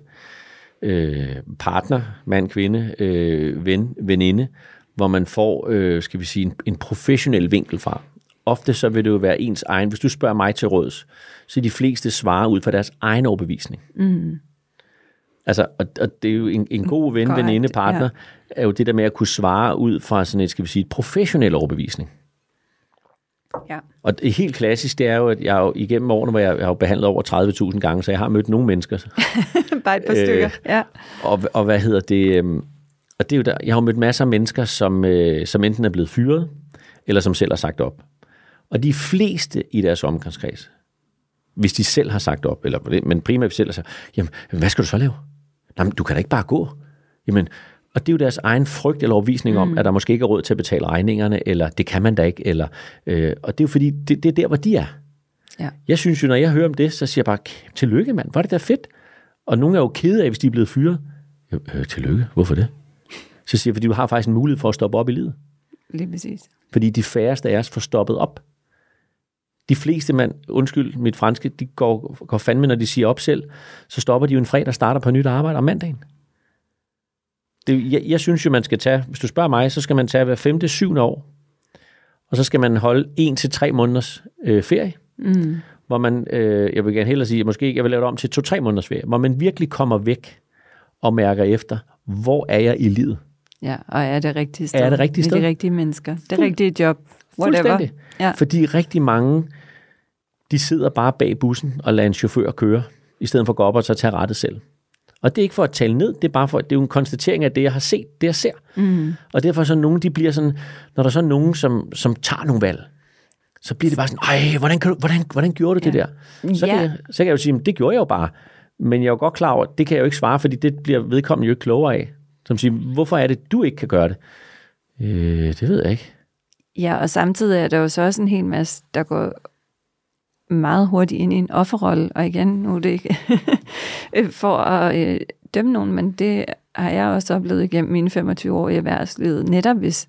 øh, partner, mand, kvinde, øh, ven, veninde, hvor man får, øh, skal vi sige, en, en professionel vinkel fra. Ofte så vil det jo være ens egen. Hvis du spørger mig til råds, så de fleste svarer ud fra deres egen overbevisning. Mm. Altså, og, og det er jo en, en god ven, Korrekt, veninde, partner, ja. er jo det der med at kunne svare ud fra sådan et, skal vi sige, et professionel overbevisning. Ja. Og det helt klassisk, det er jo, at jeg jo igennem årene, hvor jeg, jeg har jo behandlet over 30.000 gange, så jeg har mødt nogle mennesker. (laughs) Bare et par Øh, stykker. Ja. Og, og hvad hedder det? øhm, Og det er jo der, jeg har jo mødt masser af mennesker, som, øh, som enten er blevet fyret, eller som selv har sagt op. Og de fleste i deres omgangskreds, hvis de selv har sagt op, eller, men primært hvis selv har sagt, jamen, hvad skal du så lave? Jamen, du kan da ikke bare gå. Jamen, og det er jo deres egen frygt eller overvisning om, at der måske ikke er råd til at betale regningerne, eller det kan man da ikke, eller, øh, og det er jo fordi, det, det er der, hvor de er. Ja. Jeg synes jo, når jeg hører om det, så siger jeg bare, "Kæ- tillykke mand, er det da fedt. Og nogle er jo kede af, hvis de er blevet fyret. Øh, øh, tillykke, hvorfor det? Så siger jeg, fordi du har faktisk en mulighed for at stoppe op i livet. Lige præcis. Fordi de færreste af os får stoppet op. De fleste mand, undskyld mit franske, de går, går fandme, når de siger op selv, så stopper de jo en fredag og starter på nyt arbejde om mandagen. Det, jeg, jeg synes jo, man skal tage, hvis du spørger mig, så skal man tage hver femte, syvende år, og så skal man holde en til tre måneders øh, ferie, Mm. hvor man, øh, jeg vil gerne hellere sige, måske jeg vil lave det om til to-tre måneders ferie, hvor man virkelig kommer væk og mærker efter, hvor er jeg i livet? Ja, og er det rigtige sted. Er det rigtige Med sted? de rigtige mennesker. Det rigtige job. Fuldstændig. Ja. Fordi rigtig mange, de sidder bare bag bussen og lader en chauffør køre, i stedet for at gå op og så tage rettet selv. Og det er ikke for at tale ned, det er bare for, det er jo en konstatering af det, jeg har set, det jeg ser. Mm. Og derfor så nogen, de bliver sådan, når der så er nogen, som, som tager nogle valg, så bliver det bare sådan, ej, hvordan, kan du, hvordan, hvordan gjorde du det der? Så, Ja. kan jeg, så kan jeg jo sige, "Men det gjorde jeg jo bare. Men jeg er jo godt klar over, det kan jeg jo ikke svare, fordi det bliver vedkommende jo ikke klogere af. Som siger, hvorfor er det, du ikke kan gøre det? Øh, det ved jeg ikke. Ja, og samtidig er der jo så også en hel masse, der går meget hurtigt ind i en offerrolle, og igen, nu er det ikke (laughs) øh, for at øh, dømme nogen, men det har jeg også oplevet igennem mine 25 år i erhvervslivet, netop hvis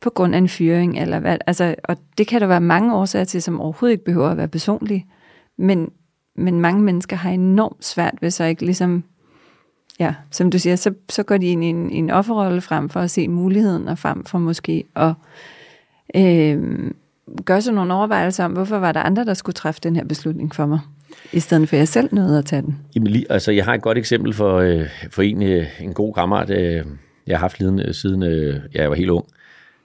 på grund af en fyring, eller hvad, altså, og det kan der være mange årsager til, som overhovedet ikke behøver at være personlige, men, men mange mennesker har enormt svært ved så ikke ligesom, ja, som du siger, så, så går de ind i en, i en offerrolle frem for at se muligheden, og frem for måske at øh, gør sig nogle overvejelser om, hvorfor var der andre, der skulle træffe den her beslutning for mig, i stedet for at jeg selv nåede at tage den. Jamen, lige, altså, jeg har et godt eksempel for, øh, for en, øh, en god kammerat, øh, jeg har haft siden, øh, siden øh, jeg var helt ung.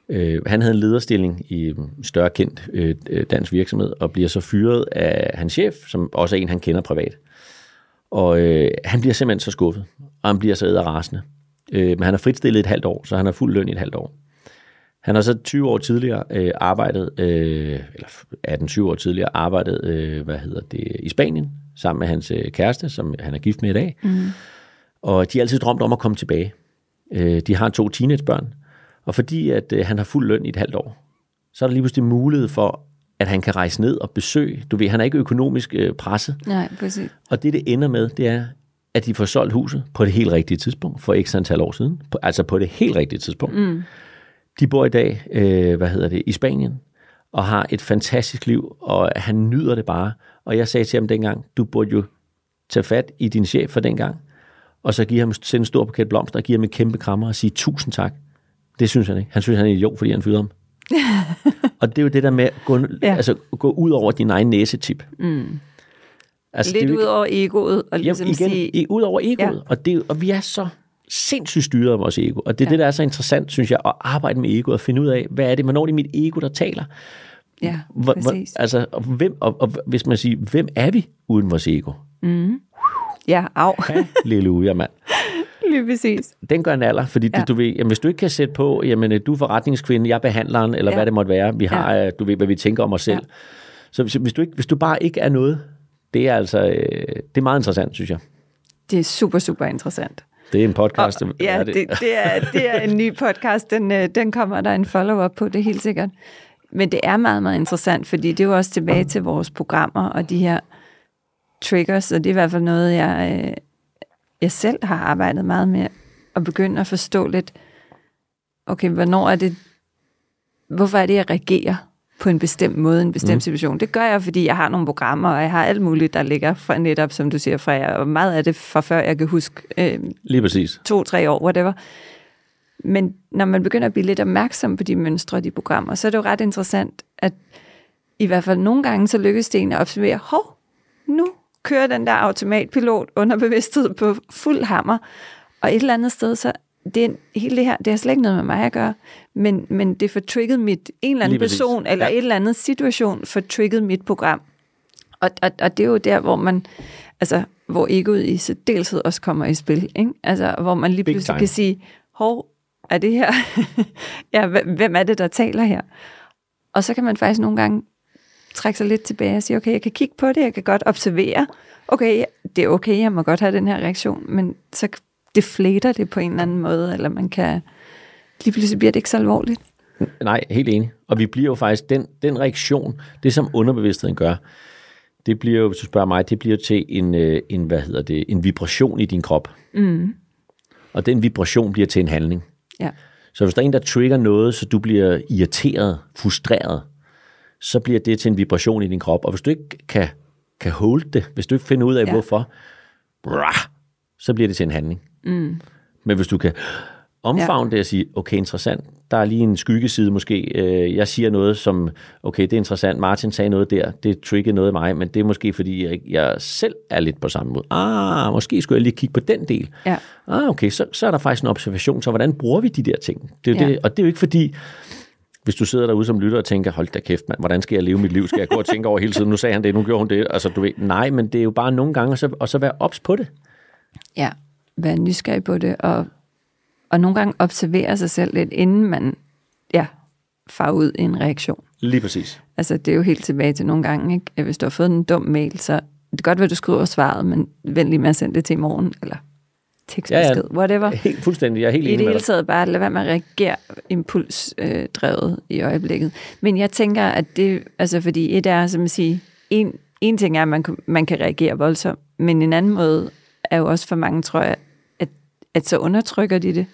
Øh, han havde en lederstilling i en større kendt øh, dansk virksomhed, og bliver så fyret af hans chef, som også er en, han kender privat. Og øh, han bliver simpelthen så skuffet, og han bliver så æderrasende. Øh, men han er fritstillet et halvt år, så han har fuld løn i et halvt år. Han har så 20 år tidligere øh, arbejdet, øh, eller 18-20 år tidligere arbejdet, øh, hvad hedder det, i Spanien, sammen med hans øh, kæreste, som han er gift med i dag. Mm. Og de har altid drømt om at komme tilbage. Øh, de har to teenagebørn, og fordi at øh, han har fuld løn i et halvt år, så er der lige pludselig mulighed for, at han kan rejse ned og besøge. Du ved, han er ikke økonomisk øh, presset. Nej, præcis. Og det, det ender med, det er, at de får solgt huset på det helt rigtige tidspunkt, for x antal år siden. På, altså på det helt rigtige tidspunkt. Mm. De bor i dag, øh, hvad hedder det, i Spanien, og har et fantastisk liv, og han nyder det bare. Og jeg sagde til ham dengang, du burde jo tage fat i din chef for dengang, og så give ham sende en stor buket blomster, og give ham en kæmpe krammer og sige tusind tak. Det synes han ikke. Han synes, han er en idiot, fordi han fyrede ham. (laughs) og det er jo det der med at gå, ja. Altså, gå ud over din egen næsetip. Mm. Altså, Lidt det jo ud over egoet, og ligesom Jamen, igen, sige, ud over egoet. Ja. Og, det, og vi er så sindssygt styret af vores ego. Og det er ja. Ja. det, der er så interessant, synes jeg, at arbejde med egoet og finde ud af, hvad er det, hvornår er det mit ego, der taler? ja, Hvor, præcis. hvor, altså, og, hvem, og, og, hvis man siger, hvem er vi uden vores ego? Ja, af, Halleluja, mand. (laughs) lige præcis. Den gør en alder, fordi ja. Ja. det, du ved, jamen, hvis du ikke kan sætte på, jamen, øh, du er forretningskvinde, jeg er behandleren, eller ja. Ja. hvad det måtte være, vi har, ja. du ved, hvad vi tænker om os selv, Så hvis, hvis, du ikke, hvis du bare ikke er noget, det er altså øh, det er meget interessant, synes jeg. Det er super, super interessant. Det er en podcast. Og, ja, det, det, er, det er en ny podcast. Den, øh, den kommer der en follow-up på, det er helt sikkert. Men det er meget, meget interessant, fordi det er jo også tilbage til vores programmer og de her triggers, og det er i hvert fald noget, jeg, øh, jeg selv har arbejdet meget med, at begynde at forstå lidt, okay, hvornår er det, hvorfor er det, jeg reagerer på en bestemt måde, en bestemt mm. situation. Det gør jeg, fordi jeg har nogle programmer, og jeg har alt muligt, der ligger fra netop, som du siger, fra jer, og meget af det fra før, jeg kan huske. Øh, Lige præcis. To-tre år, whatever. Men når man begynder at blive lidt opmærksom på de mønstre og de programmer, så er det jo ret interessant, at i hvert fald nogle gange, så lykkes det en at observere, hov, nu kører den der automatpilot under bevidsthed på fuld hammer, og et eller andet sted, så det, hele det her, det har slet ikke noget med mig at gøre, men, men det får trigget mit, en eller anden person, eller ja. et eller andet situation, får trigget mit program. Og, og, og det er jo der, hvor man, altså, hvor egoet i særdeleshed også kommer i spil, ikke? Altså, hvor man lige pludselig kan sige, hov, er det her, (laughs) ja, hvem er det, der taler her? Og så kan man faktisk nogle gange trække sig lidt tilbage og sige, okay, jeg kan kigge på det, jeg kan godt observere, okay, det er okay, jeg må godt have den her reaktion, men så deflater det på en eller anden måde, eller man kan, lige pludselig bliver det ikke så alvorligt. Nej, helt enig. Og vi bliver jo faktisk, den, den reaktion, det som underbevidstheden gør, det bliver jo, hvis du spørger mig, det bliver til en, øh, en, hvad hedder det, en vibration i din krop. Mm. Og den vibration bliver til en handling. Ja. Så hvis der er en, der trigger noget, så du bliver irriteret, frustreret, så bliver det til en vibration i din krop. Og hvis du ikke kan, kan holde det, hvis du ikke finder ud af, ja. hvorfor, brah, så bliver det til en handling. Mm. Men hvis du kan omfavne ja. det og sige, okay, interessant, der er lige en skyggeside måske, øh, jeg siger noget som, okay, det er interessant, Martin sagde noget der, det triggede noget af mig, men det er måske fordi, jeg, jeg selv er lidt på samme måde. Ah, måske skulle jeg lige kigge på den del. Ja. Ah, okay, så, så er der faktisk en observation, så hvordan bruger vi de der ting? Det er ja. det, og det er jo ikke fordi, hvis du sidder derude som lytter og tænker, hold da kæft mand, hvordan skal jeg leve mit liv? Skal jeg gå og tænke over hele tiden, nu sagde han det, nu gjorde hun det. Altså du ved, nej, men det er jo bare nogle gange, og så, og så være ops på det. Ja, være nysgerrig på det, og, og nogle gange observere sig selv lidt, inden man ja, far ud i en reaktion. Lige præcis. Altså, det er jo helt tilbage til nogle gange, ikke? hvis du har fået en dum mail, så det er godt, at du skriver svaret, men vent lige med at sende det til i morgen, eller tekstbesked, ja, ja. whatever. Helt fuldstændig, jeg er helt I enig det hele taget bare lade være med at reagere impulsdrevet øh, i øjeblikket. Men jeg tænker, at det, altså fordi et er, som at sige, en, en ting er, at man, man kan reagere voldsomt, men en anden måde er jo også for mange, tror jeg, at, så undertrykker de det.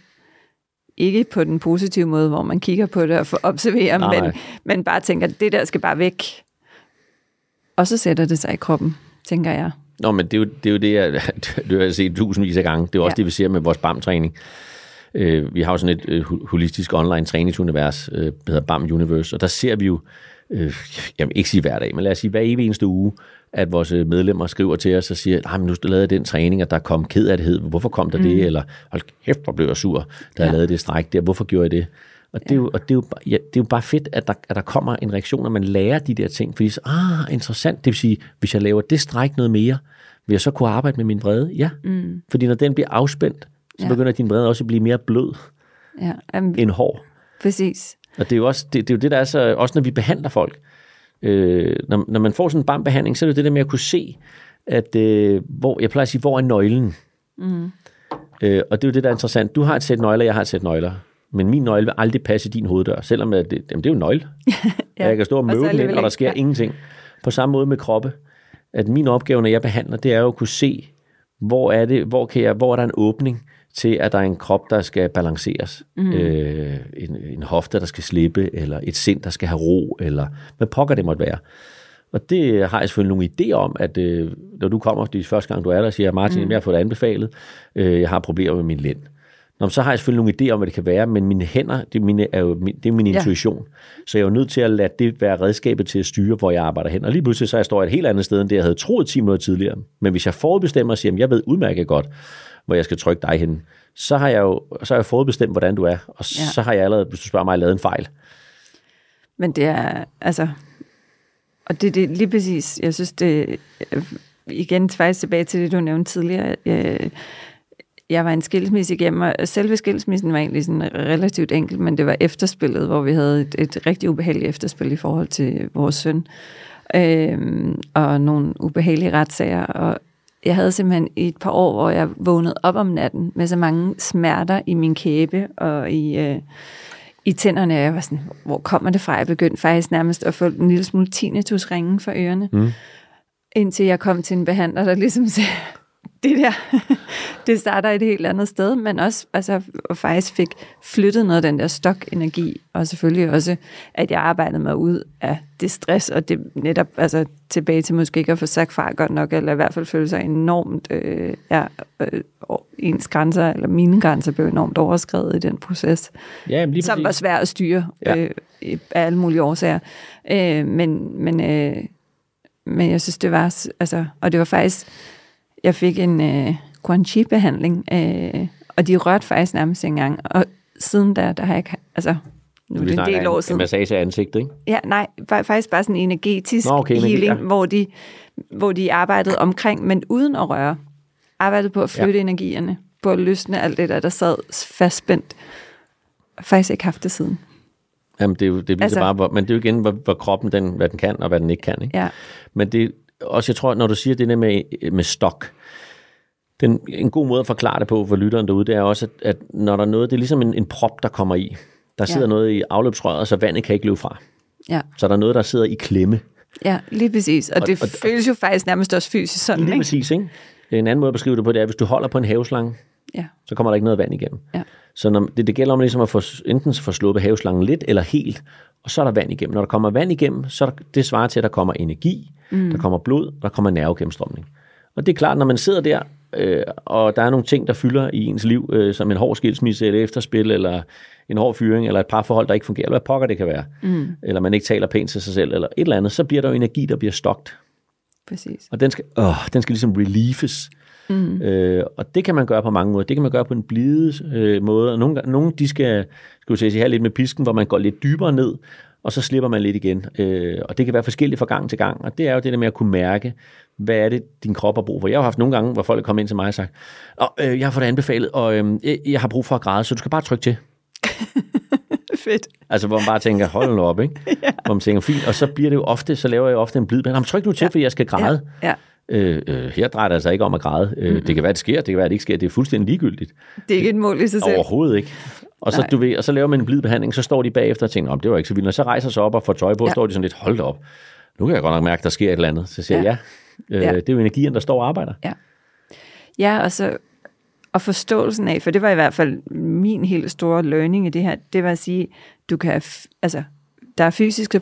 Ikke på den positive måde, hvor man kigger på det og får observere, nej, men, men bare tænker, at det der skal bare væk. Og så sætter det sig i kroppen, tænker jeg. Nå, men det er jo det, er jo det jeg, (laughs) det har jeg set tusindvis af gange. Det er også ja. det, vi ser med vores BAM-træning. Øh, vi har jo sådan et øh, holistisk online træningsunivers, øh, der hedder BAM Universe, og der ser vi jo, øh, jeg vil ikke sige hver dag, men lad os sige hver evig eneste uge, at vores øh, medlemmer skriver til os og siger, at nu lavede jeg den træning, og der kom kedattighed. Hvorfor kom der mm. det? Eller hold kæft, hvor blev jeg sur, da ja. jeg lavede det stræk der. Hvorfor gjorde jeg det? Og, det, er jo, og det, er jo, ja, det er jo bare fedt, at der, at der kommer en reaktion, og man lærer de der ting. Fordi så, ah, interessant. Det vil sige, hvis jeg laver det stræk noget mere, vil jeg så kunne arbejde med min vrede? Ja. Mm. Fordi når den bliver afspændt, så ja. begynder din vrede også at blive mere blød ja. um, end hård. Præcis. Og det er jo også det, det, er jo det der er så, også når vi behandler folk. Øh, når, når man får sådan en barmbehandling, så er det det der med at kunne se, at øh, hvor, jeg plejer at sige, hvor er nøglen? Mm. Øh, og det er jo det, der er interessant. Du har et sæt nøgler, jeg har et sæt nøgler. Men min nøgle vil aldrig passe i din hoveddør, selvom det, jamen, det er jo en nøgle. (laughs) ja. Jeg kan stå og møde den ind, og der sker ja. ingenting. På samme måde med kroppe. At min opgave, når jeg behandler, det er jo at kunne se, hvor er det, hvor, kan jeg, hvor er der en åbning til, at der er en krop, der skal balanceres. Mm. Øh, en, en hofte, der skal slippe, eller et sind, der skal have ro, eller hvad pokker det måtte være. Og det har jeg selvfølgelig nogle idéer om, at øh, når du kommer de første gang, du er der, siger, Martin, mm. jeg har fået det anbefalet, øh, jeg har problemer med min lænd. Nå, så har jeg selvfølgelig nogle idéer om, hvad det kan være, men mine hænder, det er, mine, er jo, det er min ja. intuition. Så jeg er jo nødt til at lade det være redskabet til at styre, hvor jeg arbejder hen. Og lige pludselig så jeg står jeg et helt andet sted, end det jeg havde troet 10 minutter tidligere. Men hvis jeg forudbestemmer og siger, at jeg ved udmærket godt, hvor jeg skal trykke dig hen, så har jeg jo så har jeg forudbestemt, hvordan du er. Og ja. så har jeg allerede, hvis du spørger mig, lavet en fejl. Men det er, altså, og det, det lige præcis, jeg synes det, igen faktisk tilbage til det, du nævnte tidligere, jeg, jeg var en skilsmisse igennem, og selve skilsmissen var egentlig sådan relativt enkelt, men det var efterspillet, hvor vi havde et, et rigtig ubehageligt efterspil i forhold til vores søn. øh, og nogle ubehagelige retssager, og jeg havde simpelthen et par år, hvor jeg vågnede op om natten med så mange smerter i min kæbe og i, øh, i tænderne. Jeg var sådan, hvor kommer det fra? Jeg begyndte faktisk nærmest at få en lille smule tinnitus ringen for ørerne. Mm. Indtil jeg kom til en behandler, der ligesom sagde, (laughs) det der, det starter et helt andet sted, men også altså, og faktisk fik flyttet noget af den der stokenergi, og selvfølgelig også, at jeg arbejdede mig ud af det stress, og det netop altså, tilbage til måske ikke at få sagt fra godt nok, eller i hvert fald føle sig enormt, øh, ja, øh, ens grænser, eller mine grænser blev enormt overskrevet i den proces, Ja, lige som var svær at styre Ja. øh, af alle mulige årsager. Øh, men, men, øh, men jeg synes, det var, altså, og det var faktisk, jeg fik en øh, Quan Chi-behandling, øh, og de rørte faktisk nærmest ikke engang, og siden da, der har jeg ikke, altså, nu er det en del år en, siden. en massage af ansigtet, ikke? Ja, nej, fa- faktisk bare sådan en energetisk Nå, okay, energi, healing, ja. hvor, de, hvor de arbejdede omkring, men uden at røre. Arbejdede på at flytte ja. energierne, på at løsne alt det der, der sad fastspændt. Faktisk ikke haft det siden. Jamen, det, er jo, det viser Altså- bare, hvor, men det er jo igen, hvor, hvor kroppen, den, hvad den kan, og hvad den ikke kan. Ikke? Ja, Men det også, jeg tror, når du siger det der med, med stok, den, en god måde at forklare det på for lytteren derude, det er også, at, at når der er noget, det er ligesom en, en prop, der kommer i. Der sidder Ja. noget i afløbsrøret, så vandet kan ikke løbe fra. ja, Så der er noget, der sidder i klemme. ja, lige præcis. Og, Og- det og- føles jo faktisk nærmest også fysisk sådan, Lige ikke? præcis, ikke? En anden måde at beskrive det på, det er, at hvis du holder på en haveslange, Ja, så kommer der ikke noget vand igennem. ja, Så når, det, det gælder om ligesom at få, enten få sluppet haveslangen lidt eller helt, og så er der vand igennem. Når der kommer vand igennem, så er der, det svarer til, at der kommer energi, mm. der kommer blod, der kommer nervegennemstrømning. Og det er klart, når man sidder der, øh, og der er nogle ting, der fylder i ens liv, øh, som en hård skilsmisse, eller efterspil, eller en hård fyring, eller et parforhold, der ikke fungerer, eller hvad pokker det kan være, mm. eller man ikke taler pænt til sig selv, eller et eller andet, så bliver der jo energi, der bliver stokt. præcis. Og den skal, åh, den skal ligesom reliefes. Mm. Øh, og det kan man gøre på mange måder. Det kan man gøre på en blide øh, måde. Og nogle, nogle de skal, skal vi sige, have lidt med pisken, hvor man går lidt dybere ned, og så slipper man lidt igen. Øh, og det kan være forskelligt fra gang til gang. Og det er jo det der med at kunne mærke, hvad er det, din krop har brug for. Jeg har haft nogle gange, hvor folk er kommet ind til mig og sagt, oh, øh, jeg har fået det anbefalet, og øh, jeg- har brug for at græde, så du skal bare trykke til. (laughs) Fedt. Altså, hvor man bare tænker, hold nu op, ikke? (laughs) ja. Hvor man tænker, fint. Og så bliver det jo ofte, så laver jeg ofte en blid. Men tryk nu til, ja. fordi jeg skal græde. Ja, ja. Øh, øh, her drejer det altså ikke om at græde. Øh, mm. Det kan være, det sker, det kan være, det ikke sker. Det er fuldstændig ligegyldigt. Det er ikke et mål i sig selv. Overhovedet ikke. Og så, Nej. du ved, og så laver man en blid behandling, så står de bagefter og tænker, om det var ikke så vildt. Og så rejser sig op og får tøj på, ja. Ja. står de sådan lidt, hold op. Nu kan jeg godt nok mærke, der sker et eller andet. Så siger jeg, ja, øh, Ja. det er jo energien, der står og arbejder. Ja. Ja, og så og forståelsen af, for det var i hvert fald min helt store learning i det her, det var at sige, du kan, altså, der er fysiske,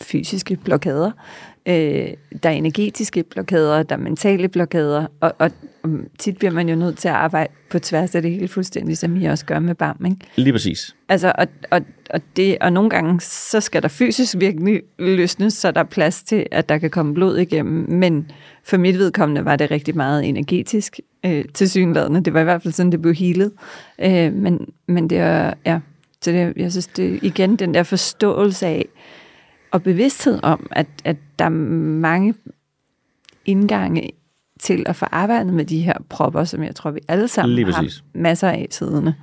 fysiske blokader, øh, der er energetiske blokader, der er mentale blokader, og, og, tit bliver man jo nødt til at arbejde på tværs af det hele fuldstændig, som I også gør med BAM, ikke? Lige præcis. Altså, og, og, og, det, og nogle gange, så skal der fysisk virkelig løsnes, så der er plads til, at der kan komme blod igennem. Men for mit vedkommende var det rigtig meget energetisk øh, til synlædende. Det var i hvert fald sådan, det blev healet. Øh, men, men det er, ja, så det, jeg synes, det igen den der forståelse af, og bevidsthed om, at, at der er mange indgange til at få arbejdet med de her propper, som jeg tror, vi alle sammen Lige har masser af tiderne.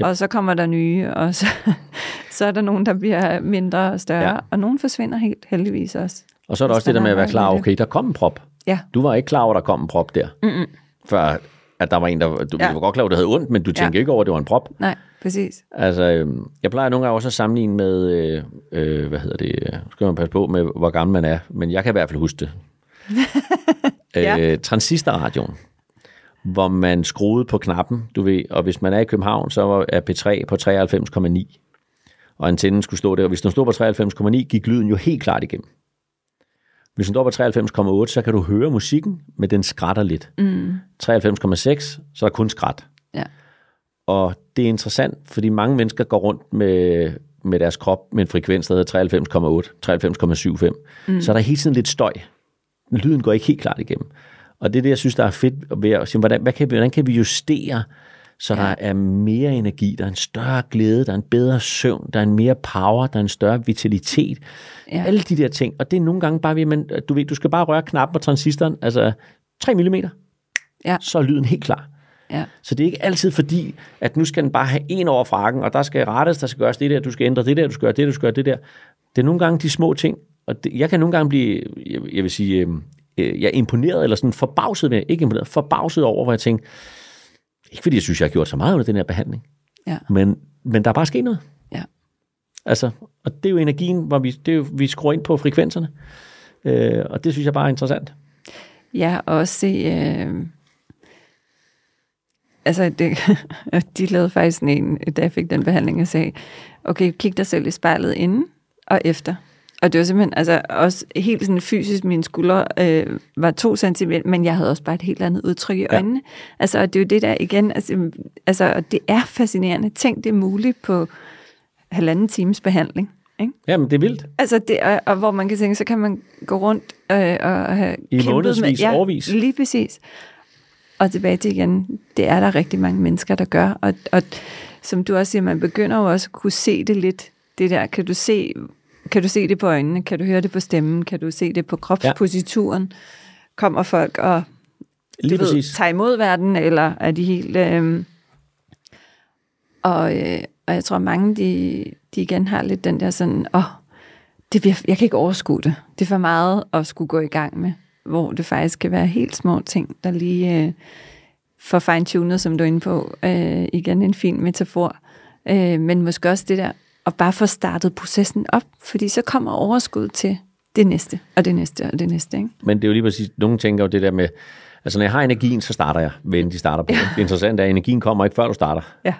Yep. Og så kommer der nye, og så, (laughs) så er der nogen, der bliver mindre og større, Ja. og nogen forsvinder helt heldigvis også. Og så er der også det der med at være klar, okay, der kom en prop. Ja, Du var ikke klar over, at der kom en prop der. Mm-mm. Før at der var en, der... Du. Ja. var godt klar over, at det havde ondt, men du tænkte Ja. ikke over, at det var en prop. nej, præcis. Altså, øhm, jeg plejer nogle gange også at sammenligne med, øh, øh, hvad hedder det, øh, nu skal man passe på med, hvor gammel man er, men jeg kan i hvert fald huske det. (laughs) Ja. øh, transistorradioen, hvor man skruede på knappen, du ved, og hvis man er i København, så er P3 på 93,9, og antennen skulle stå der, og hvis den stod på 93,9, gik lyden jo helt klart igennem. Hvis den står på 93,8, så kan du høre musikken, men den skrætter lidt. Mm. 93,6, så er der kun skræt. Ja. Og det er interessant, fordi mange mennesker går rundt med, med deres krop med en frekvens, der hedder 93,8, 93,75. Mm. Så er der hele tiden lidt støj. Lyden går ikke helt klart igennem. Og det er det, jeg synes, der er fedt ved at sige, hvordan, hvad kan vi, hvordan kan vi justere, så ja. der er mere energi, der er en større glæde, der er en bedre søvn, der er en mere power, der er en større vitalitet. Ja. Alle de der ting. Og det er nogle gange bare, ved, man, du ved, du skal bare røre knappen på transistoren, altså 3 mm, Ja. så er lyden helt klar. Ja. Så det er ikke altid fordi, at nu skal den bare have en over frakken, og der skal rettes, der skal gøres det der, du skal ændre det der, du skal gøre det, du skal gøre det der. Det er nogle gange de små ting, og det, jeg kan nogle gange blive, jeg, jeg vil sige, øh, øh, jeg er imponeret, eller sådan forbavset med, ikke imponeret, forbavset over, hvor jeg tænker, ikke fordi jeg synes, jeg har gjort så meget under den her behandling, Ja. men, men der er bare sket noget. Ja. Altså, og det er jo energien, hvor vi, det er jo, vi skruer ind på frekvenserne, øh, og det synes jeg bare er interessant. Ja, og også se... Øh, altså, det, (laughs) de lavede faktisk en, da jeg fik den behandling, og sagde, okay, kig dig selv i spejlet inden og efter. Og det var simpelthen, altså også helt sådan fysisk, mine skuldre øh, var to centimeter, men jeg havde også bare et helt andet udtryk i øjnene. Ja. Altså, og det er jo det der igen, altså, altså, og det er fascinerende. Tænk, det er muligt på halvanden times behandling. Ikke? Jamen, det er vildt. Altså, det, og, og hvor man kan tænke, så kan man gå rundt øh, og have I kæmpet med, ja, årevis. lige præcis. Og tilbage til igen, det er der rigtig mange mennesker, der gør. Og, og som du også siger, man begynder jo også at kunne se det lidt. Det der, kan du se, kan du se det på øjnene? Kan du høre det på stemmen? Kan du se det på kropsposituren? Ja. Kommer folk og Lige du ved, tager imod verden, eller er de helt... Øh, og, øh, og jeg tror, mange de, de igen har lidt den der sådan, åh, oh, det bliver, jeg kan ikke overskue det. Det er for meget at skulle gå i gang med, hvor det faktisk kan være helt små ting, der lige øh, får fine-tunet, som du er inde på. Øh, igen en fin metafor. Øh, men måske også det der, at bare få startet processen op, fordi så kommer overskud til det næste, og det næste, og det næste. Ikke? Men det er jo lige præcis, nogen tænker jo det der med, altså når jeg har energien, så starter jeg, end de starter på. Det interessante er, at energien kommer ikke før du starter. Ja.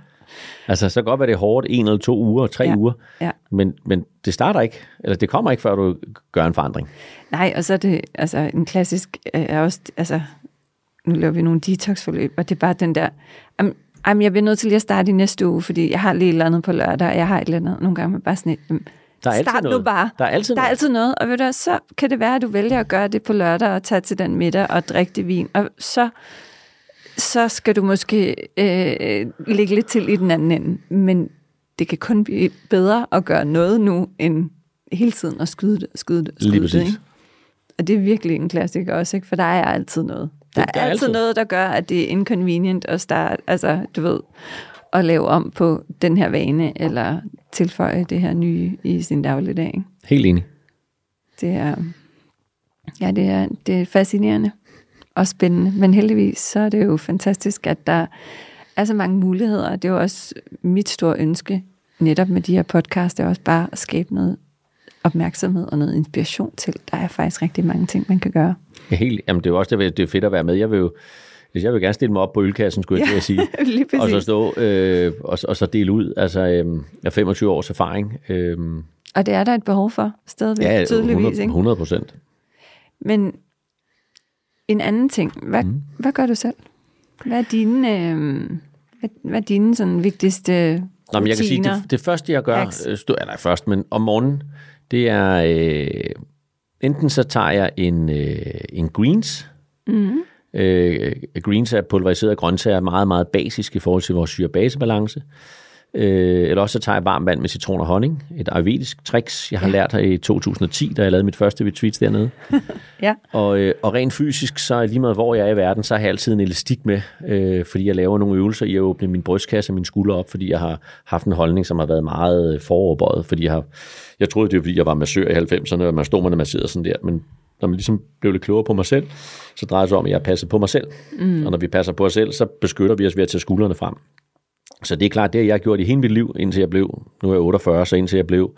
Altså, så kan godt være, det er hårdt en eller to uger, tre Ja. uger, Ja. men, men det starter ikke, eller det kommer ikke, før du gør en forandring. Nej, og så er det, altså en klassisk, øh, er også, altså, nu laver vi nogle detox-forløb, og det er bare den der, am, am, jeg bliver nødt til lige at starte i næste uge, fordi jeg har lige et eller andet på lørdag, og jeg har et eller andet, nogle gange bare sådan et, "Jamen, Der er altid start noget. nu bare. Der er altid der er noget. altid noget, og ved du, så kan det være, at du vælger at gøre det på lørdag, og tage til den middag og drikke det vin, og så, så skal du måske øh, ligge lidt til i den anden ende, men det kan kun blive bedre at gøre noget nu, end hele tiden at skyde det, skyde det, skyde Lige det, ikke? Og det er virkelig en klassiker også, ikke? for der er altid noget. Der, Det- er, altid noget, der gør, at det er inconvenient at starte, altså du ved, at lave om på den her vane, eller tilføje det her nye i sin dagligdag. Ikke? Helt enig. Det er, ja, det er, det er fascinerende og spændende, men heldigvis så er det jo fantastisk, at der er så mange muligheder. Det er jo også mit store ønske, netop med de her podcasts, det er også bare at skabe noget opmærksomhed og noget inspiration til. Der er faktisk rigtig mange ting, man kan gøre. Ja, helt, jamen, det er jo også det, det er fedt at være med. Jeg vil jo hvis jeg vil gerne stille mig op på ølkassen, skulle jeg at sige. (laughs) Og så stå øh, og, og så dele ud. Altså, øh, jeg har 25 års erfaring. Øh, Og det er der et behov for, stadigvæk, ja, tydeligvis. 100, Ikke? 100 procent. Men en anden ting, hvad, mm. hvad gør du selv? Hvad er dine, øh, hvad, hvad er dine sådan vigtigste Nå, men jeg kan sige, rutiner? det, det første, jeg gør, øh, stå, eller først, men om morgenen, det er, øh, enten så tager jeg en, øh, en greens. Mhm. Øh, greens er pulveriserede grøntsager, meget, meget basisk i forhold til vores syre-basebalance. Øh, eller også så tager jeg varmt vand med citron og honning. Et ayurvedisk tricks, jeg har ja. lært her i 2010, da jeg lavede mit første retreat dernede. (laughs) Ja. Og, øh, og rent fysisk, så lige meget hvor jeg er i verden, så har jeg altid en elastik med, øh, fordi jeg laver nogle øvelser i at åbne min brystkasse og mine skuldre op, fordi jeg har haft en holdning, som har været meget øh, foroverbøjet, fordi jeg har, jeg troede, det var fordi, jeg var massør i 90'erne, og man stod man masserede sådan der, men når man ligesom blev lidt klogere på mig selv, så drejer det sig om, at jeg passer på mig selv. Mm. Og når vi passer på os selv, så beskytter vi os ved at tage skuldrene frem. Så det er klart, det har jeg gjort i hele mit liv, indtil jeg blev, nu er jeg 48, så indtil jeg blev,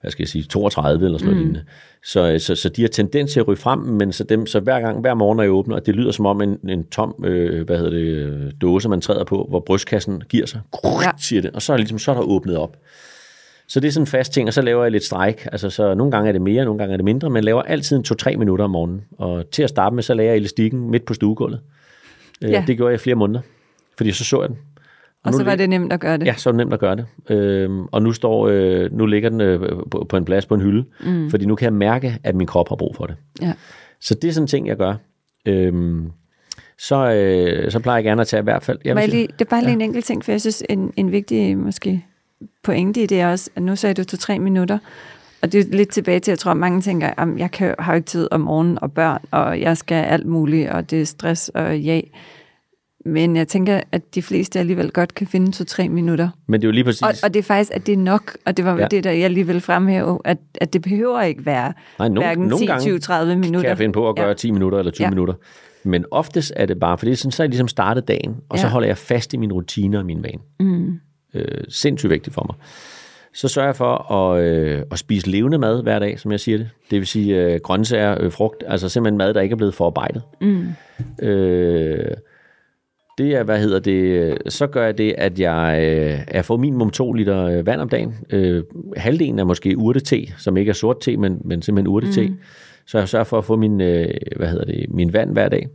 hvad skal jeg sige, 32 eller sådan noget mm. lignende. Så, så, så de har tendens til at ryge frem, men så, dem, så hver gang, hver morgen, når jeg åbner, og det lyder som om en, en tom, øh, hvad hedder det, øh, dåse, man træder på, hvor brystkassen giver sig, Ja. siger det, og så er, ligesom, så er der åbnet op. Så det er sådan en fast ting, og så laver jeg lidt stræk. Altså, så nogle gange er det mere, nogle gange er det mindre, men laver altid en 2-3 minutter om morgenen. Og til at starte med, så laver jeg elastikken midt på stuegulvet. Ja. Ja. Det gjorde jeg i flere måneder, fordi så så jeg den. Og nu så var det nemt at gøre det. Ja, så er det nemt at gøre det. Øhm, og nu, står, øh, nu ligger den øh, på, på en plads på en hylde, mm. fordi nu kan jeg mærke, at min krop har brug for det. Ja. Så det er sådan en ting, jeg gør. Øhm, så, øh, så plejer jeg gerne at tage i hvert fald... Jeg vil lige, det er bare lige en enkelt ting, for jeg synes, en, en vigtig måske pointe i det er også, at nu sagde du to tre minutter, og det er lidt tilbage til, jeg tror, at mange tænker, at jeg kan, har jo ikke tid om morgenen og børn, og jeg skal alt muligt, og det er stress og ja. Men jeg tænker, at de fleste alligevel godt kan finde to-tre minutter. Men det er jo lige præcis... Og, og det er faktisk, at det er nok, og det var Ja. det, der jeg alligevel fremhæve, at, at det behøver ikke være Nej, nogle- hverken nogle 10, gange 20, 30 minutter. kan jeg finde på at gøre Ja. 10 minutter eller 20 ja. Minutter. Men oftest er det bare, for det er sådan, så jeg ligesom startet dagen, og så Ja. holder jeg fast i mine rutiner og min vane. Mm. Øh, sindssygt vigtigt for mig. Så sørger jeg for at, øh, at spise levende mad hver dag, som jeg siger det. Det vil sige øh, grøntsager, øh, frugt, altså simpelthen mad, der ikke er blevet forarbejdet. Mm. Øh, det er, hvad hedder det, så gør jeg det, at jeg, øh, jeg får minimum 2 liter øh, vand om dagen. Øh, halvdelen er måske urtete, som ikke er sort te, men, men simpelthen urtete. Mm. Så jeg sørger for at få min, øh, hvad hedder det, min vand hver dag.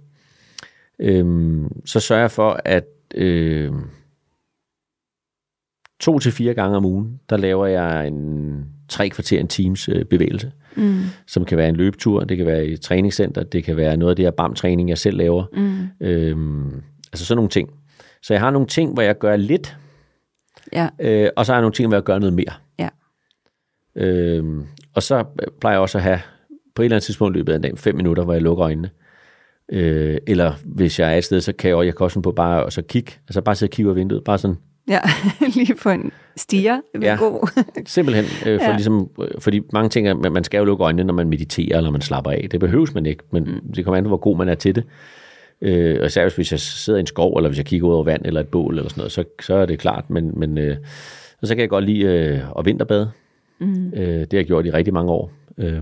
Øhm, så sørger jeg for, at øh, to til fire gange om ugen, der laver jeg en tre kvarter en times øh, bevægelse, Mm. som kan være en løbetur, det kan være i et træningscenter, det kan være noget af det her BAM-træning, jeg selv laver. Mm. Øhm, altså sådan nogle ting. Så jeg har nogle ting, hvor jeg gør lidt, Ja, øh, og så har jeg nogle ting, hvor jeg gør noget mere. Ja. Øhm, og så plejer jeg også at have på et eller andet tidspunkt i løbet af en dag fem minutter, hvor jeg lukker øjnene. Øh, eller hvis jeg er et sted, så kan jeg, jeg kan også på bare at så kigge, altså bare sidde og kigge ud af vinduet, bare sådan ja. (laughs) lige på en stiger. Ja. Ja. God. (laughs) Simpelthen, øh, for Ja. ligesom, øh, fordi mange ting, er, man skal jo lukke øjnene, når man mediterer, eller man slapper af. Det behøves man ikke, men mm. det kommer an på, hvor god man er til det. Øh, og især hvis jeg sidder i en skov, eller hvis jeg kigger ud over vand, eller et bål, eller sådan noget, så, så er det klart. Men, men øh, og så kan jeg godt lide øh, at vinterbade. Mm. Øh, det har jeg gjort i rigtig mange år. Øh,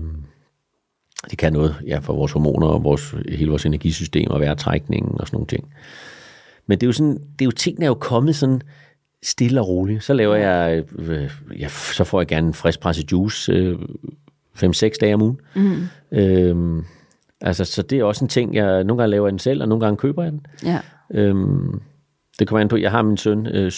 det kan noget ja, for vores hormoner og vores, hele vores energisystem og vejrtrækningen og sådan nogle ting. Men det er jo sådan, det er jo tingene er jo kommet sådan stille og roligt. Så laver jeg, øh, ja, så får jeg gerne en friskpresset juice øh, 5-6 dage om ugen. Mm. Øhm, altså, så det er også en ting, jeg nogle gange laver den selv, og nogle gange køber jeg den. Ja. Øhm, det kommer an på, jeg har min søn øh, 7-7,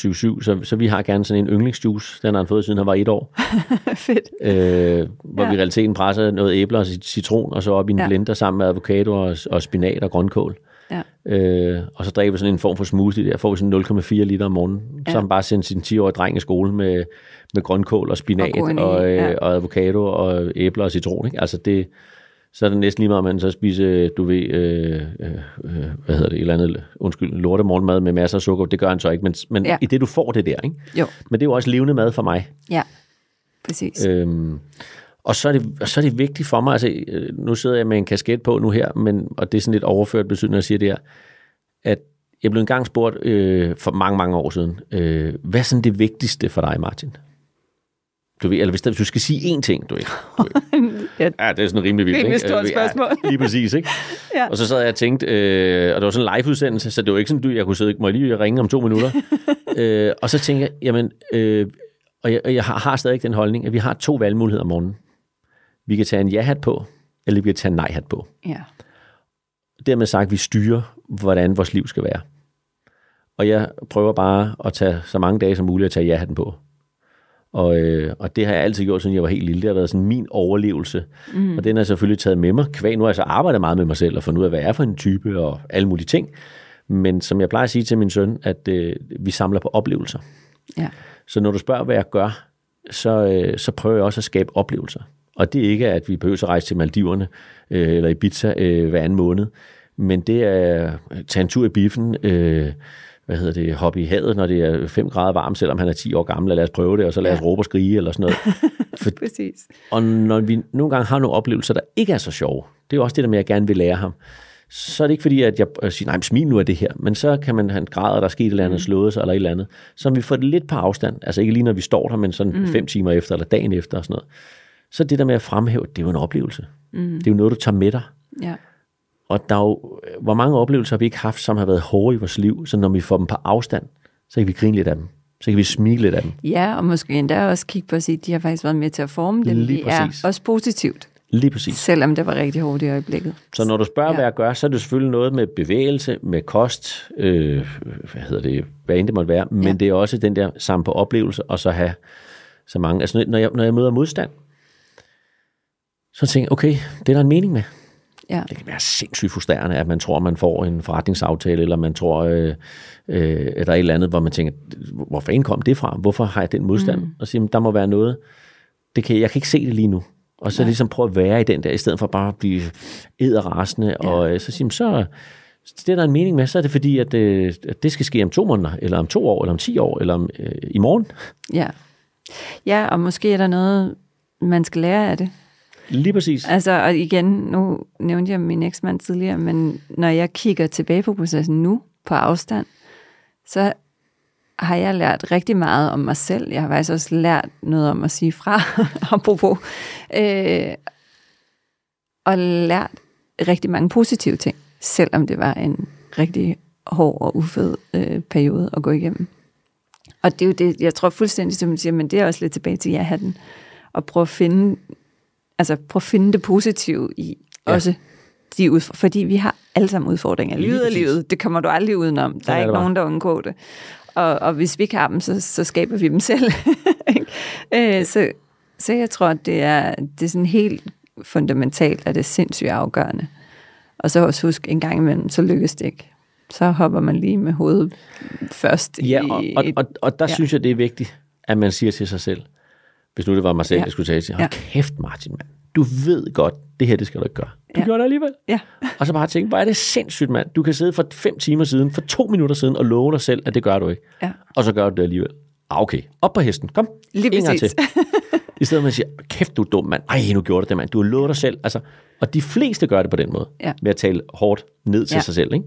så, så vi har gerne sådan en yndlingsjuice. Den har han fået, siden han var et år. (laughs) Fedt. øh, hvor ja. Vi i realiteten presser noget æbler og cit- citron, og så op i en ja. Blender sammen med avocado og, og spinat og grønkål. Ja. Øh, og så drikker vi sådan en form for smoothie der, får vi sådan 0,4 liter om morgenen. Ja. Så han bare sendt sin 10-årige dreng i skole med, med grønkål og spinat Og og, øh, ja. og avocado og æbler og citron. Ikke? Altså det, så er det næsten lige meget, om man så spiser, du ved, øh, øh, øh, hvad hedder det, et eller andet, undskyld, lortemorgenmad med masser af sukker. Det gør han så ikke, men, men ja. Ja. i det du får det der, ikke? Jo. Men det er jo også levende mad for mig. Ja. Præcis. Øhm, og så er, det, og så er det vigtigt for mig, altså øh, nu sidder jeg med en kasket på nu her, men, og det er sådan lidt overført betydning, når jeg siger det her, at jeg blev engang spurgt øh, for mange, mange år siden, øh, hvad er sådan det vigtigste for dig, Martin? Du ved, eller hvis, hvis du skal sige én ting, du ved. (laughs) Ja. ja, det er sådan rimelig vildt. Rimelig ikke? stort Øh, spørgsmål. Ja, (laughs) lige præcis, ikke? (laughs) Ja. Og så sad jeg og tænkte, øh, og det var sådan en live-udsendelse, så det var ikke sådan, du, jeg kunne sidde, må jeg lige ringe om to minutter? øh, og så tænkte jeg, jamen, øh, og jeg, og jeg har, har stadig den holdning, at vi har to valgmuligheder om morgenen. Vi kan tage en ja-hat på, eller vi kan tage en nej-hat på. Ja. Dermed sagt, vi styrer, hvordan vores liv skal være. Og jeg prøver bare at tage så mange dage som muligt at tage ja-hatten på. Og, øh, og det har jeg altid gjort, siden jeg var helt lille. Det har været sådan min overlevelse. Mm. Og den har jeg selvfølgelig taget med mig. Kvæg, nu har jeg så arbejdet meget med mig selv og fundet ud af, hvad jeg er for en type og alle mulige ting. Men som jeg plejer at sige til min søn, at øh, vi samler på oplevelser. Ja. Så når du spørger, hvad jeg gør, så, øh, så prøver jeg også at skabe oplevelser. Og det er ikke, at vi behøver at rejse til Maldiverne øh, eller Ibiza øh, hver anden måned, men det er at tage en tur i biffen, øh, hvad hedder det, hoppe i havet, når det er 5 grader varmt, selvom han er 10 år gammel, og lad os prøve det, og så lad os Ja. råbe og skrige, eller sådan noget. (laughs) For, Præcis. og når vi nogle gange har nogle oplevelser, der ikke er så sjove, det er jo også det der med, at jeg gerne vil lære ham, så er det ikke fordi, at jeg øh, siger, nej, smil nu af det her, men så kan man en grad, der er sket et eller andet, slået sig eller et eller andet, så vi får det lidt på afstand, altså ikke lige når vi står der, men sådan mm. fem timer efter, eller dagen efter og sådan noget. Så det der med at fremhæve, det er jo en oplevelse. Mm. Det er jo noget, du tager med dig. Ja. Og der er jo, hvor mange oplevelser har vi ikke haft, som har været hårde i vores liv, så når vi får dem på afstand, så kan vi grine lidt af dem. Så kan vi smile lidt af dem. ja, og måske endda også kigge på at sige, at de har faktisk været med til at forme dem. Lige det er præcis. også positivt, Lige præcis. selvom det var rigtig hårdt i øjeblikket. Så når du spørger, ja. Hvad jeg gør, så er det selvfølgelig noget med bevægelse, med kost, øh, hvad hedder det, hvad end det måtte være, men ja. Det er også den der sammen på oplevelse, og så have så mange, altså når jeg, når jeg møder modstand, så tænker jeg, okay, det er der en mening med. Ja. Det kan være sindssygt frustrerende, at man tror, man får en forretningsaftale, eller man tror, øh, øh, at der er et eller andet, hvor man tænker, hvor fanden kom det fra? Hvorfor har jeg den modstand? Mm. Og siger, der må være noget, det kan, jeg kan ikke se det lige nu. Og så Nej. ligesom prøve at være i den der, i stedet for bare at blive æderrasende. Ja. Og øh, så siger man, så, det er der en mening med, så er det fordi, at, øh, at det skal ske om to måneder, eller om to år, eller om ti år, eller om, øh, i morgen. Ja. Ja, og måske er der noget, man skal lære af det. Lige præcis. Altså, og igen, nu nævnte jeg min eksmand tidligere, men når jeg kigger tilbage på processen nu, på afstand, så har jeg lært rigtig meget om mig selv. Jeg har faktisk også lært noget om at sige fra, (laughs) apropos. Øh, og lært rigtig mange positive ting, selvom det var en rigtig hård og ufed øh, periode at gå igennem. Og det er jo det, jeg tror fuldstændig, som du siger, men det er også lidt tilbage til ja-hatten. Og prøve at finde, altså prøve at finde det positive i Ja. også de udfordringer. Fordi vi har alle sammen udfordringer. Lige Livet er. Det kommer du aldrig udenom. Der er ikke nogen, der undgår det. Og, og hvis vi ikke har dem, så, så skaber vi dem (laughs) selv. Øh, så, så jeg tror, at det er, det er sådan helt fundamentalt, at det er sindssygt afgørende. Og så også husk, en gang imellem, så lykkes det ikke. Så hopper man lige med hovedet først. Ja, og, i og, et- og, og der ja. ja. synes jeg, det er vigtigt, at man siger til sig selv, hvis nu det var mig selv, Ja. jeg skulle sige til, hold Ja. kæft Martin, mand. du ved godt, det her, det skal du ikke gøre. Du Ja. gjorde det alligevel. Ja. Og så bare tænke, hvor er det sindssygt, mand. Du kan sidde for fem timer siden, for to minutter siden, og love dig selv, at det gør du ikke. Ja. Og så gør du det alligevel. Ah, okay. Op på hesten. Kom. Lige En gang til. I stedet for at sige, kæft du er dum, mand. Ej, nu gjorde du det, mand. Du har lovet dig selv. Altså, og de fleste gør det på den måde. Ja. Ved at tale hårdt ned til Ja. sig selv. Ikke?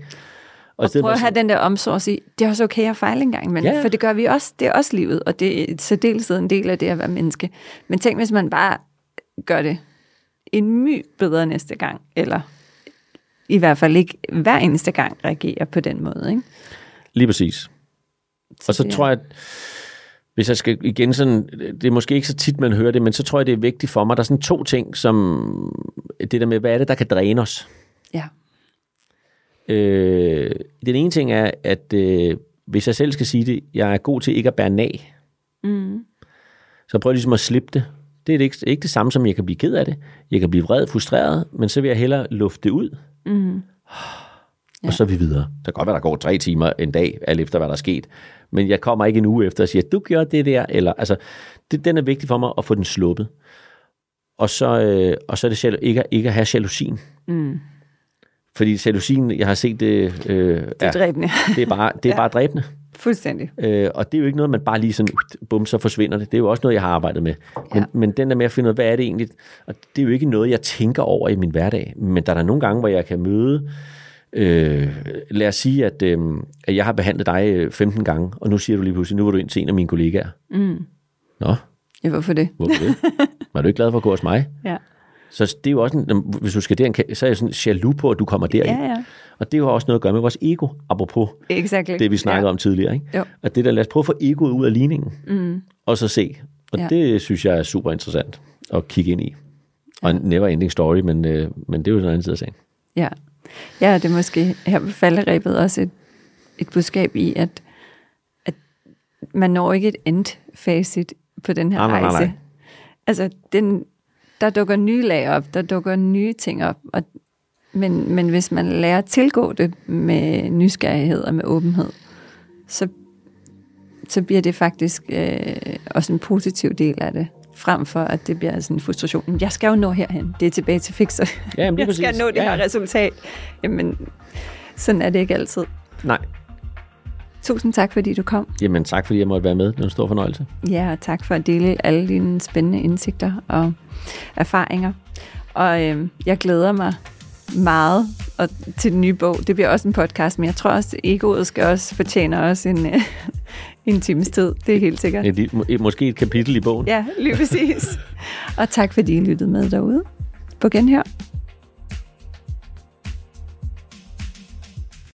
Og i stedet prøv for at have den der omsorg og sige, det er også okay at fejle en gang, men Ja, ja. for det gør vi også, det er også livet, og det er særdeleshed en del af det at være menneske. Men tænk, hvis man bare gør det en my bedre næste gang, eller i hvert fald ikke hver eneste gang reagerer på den måde. Ikke? Lige præcis. Og så er- tror jeg, at hvis jeg skal igen sådan, det er måske ikke så tit, man hører det, men så tror jeg, det er vigtigt for mig. Der er sådan to ting, som det der med, hvad er det, der kan dræne os? Ja. Øh, den ene ting er, at øh, hvis jeg selv skal sige det, jeg er god til ikke at bære nag. Mm. Så prøv ligesom at slippe det. Det er ikke, ikke det samme som, jeg kan blive ked af det. Jeg kan blive vred, frustreret, men så vil jeg hellere lufte det ud. Mm. Og så er vi videre. Det kan godt være, der går tre timer en dag, alt efter hvad der er sket. Men jeg kommer ikke en uge efter og siger, du gjorde det der. Eller, altså, det, den er vigtig for mig at få den sluppet. Og så, øh, og så er det ikke, at- ikke at have jalousien. Mm. Fordi jalousien, jeg har set det, øh, Det er dræbende. det er bare, det er (laughs) Ja. bare dræbende. Fuldstændig. Øh, og det er jo ikke noget, man bare lige sådan, bum, så forsvinder det. Det er jo også noget, jeg har arbejdet med. Men, Ja. men den der med at finde ud af, hvad er det egentlig? Og det er jo ikke noget, jeg tænker over i min hverdag. Men der er der nogle gange, hvor jeg kan møde, øh, lad os sige, at, øh, at jeg har behandlet dig øh, 15 gange, og nu siger du lige pludselig, nu var du ind til en af mine kollegaer. Mm. Nå, Ja, hvorfor det? hvorfor det? (laughs) Var du ikke glad for at gå hos mig? Ja. Så det er jo også, en, hvis du skal derind, så er jeg sådan jaloux på, at du kommer derind. Ja, ja. Og det har også noget at gøre med vores ego, apropos Exactly. det, vi snakkede ja. om tidligere. Ikke? Jo. At det der, lad os prøve at få egoet ud af ligningen, Mm. og så se. Og Ja. det synes jeg er super interessant at kigge ind i. Og en never ending story, men, øh, men det er jo sådan en anden side af sagen. Ja. ja, det er måske her på falderæbet også et, et budskab i, at, at man når ikke et endfacit på den her Nej, nej, nej, rejse. nej. Altså, den, der dukker nye lag op, der dukker nye ting op, og, men, men hvis man lærer at tilgå det med nysgerrighed og med åbenhed, så, så bliver det faktisk øh, også en positiv del af det, frem for at det bliver sådan en frustration. Jeg skal jo nå herhen. Det er tilbage til fixer. Ja, jamen, jeg skal præcis. nå det Ja, her resultat. Jamen, sådan er det ikke altid. Nej. Tusind tak, fordi du kom. Jamen tak, fordi jeg måtte være med. Det er en stor fornøjelse. Ja, og tak for at dele alle dine spændende indsigter og erfaringer. Og øh, jeg glæder mig meget og, til den nye bog. Det bliver også en podcast, men jeg tror også, at egoet skal også fortjene også en, øh, (laughs) en times tid. Det er helt sikkert. Et, et, måske et kapitel i bogen. Ja, lige præcis. (laughs) og tak fordi I lyttede med derude. På genhør.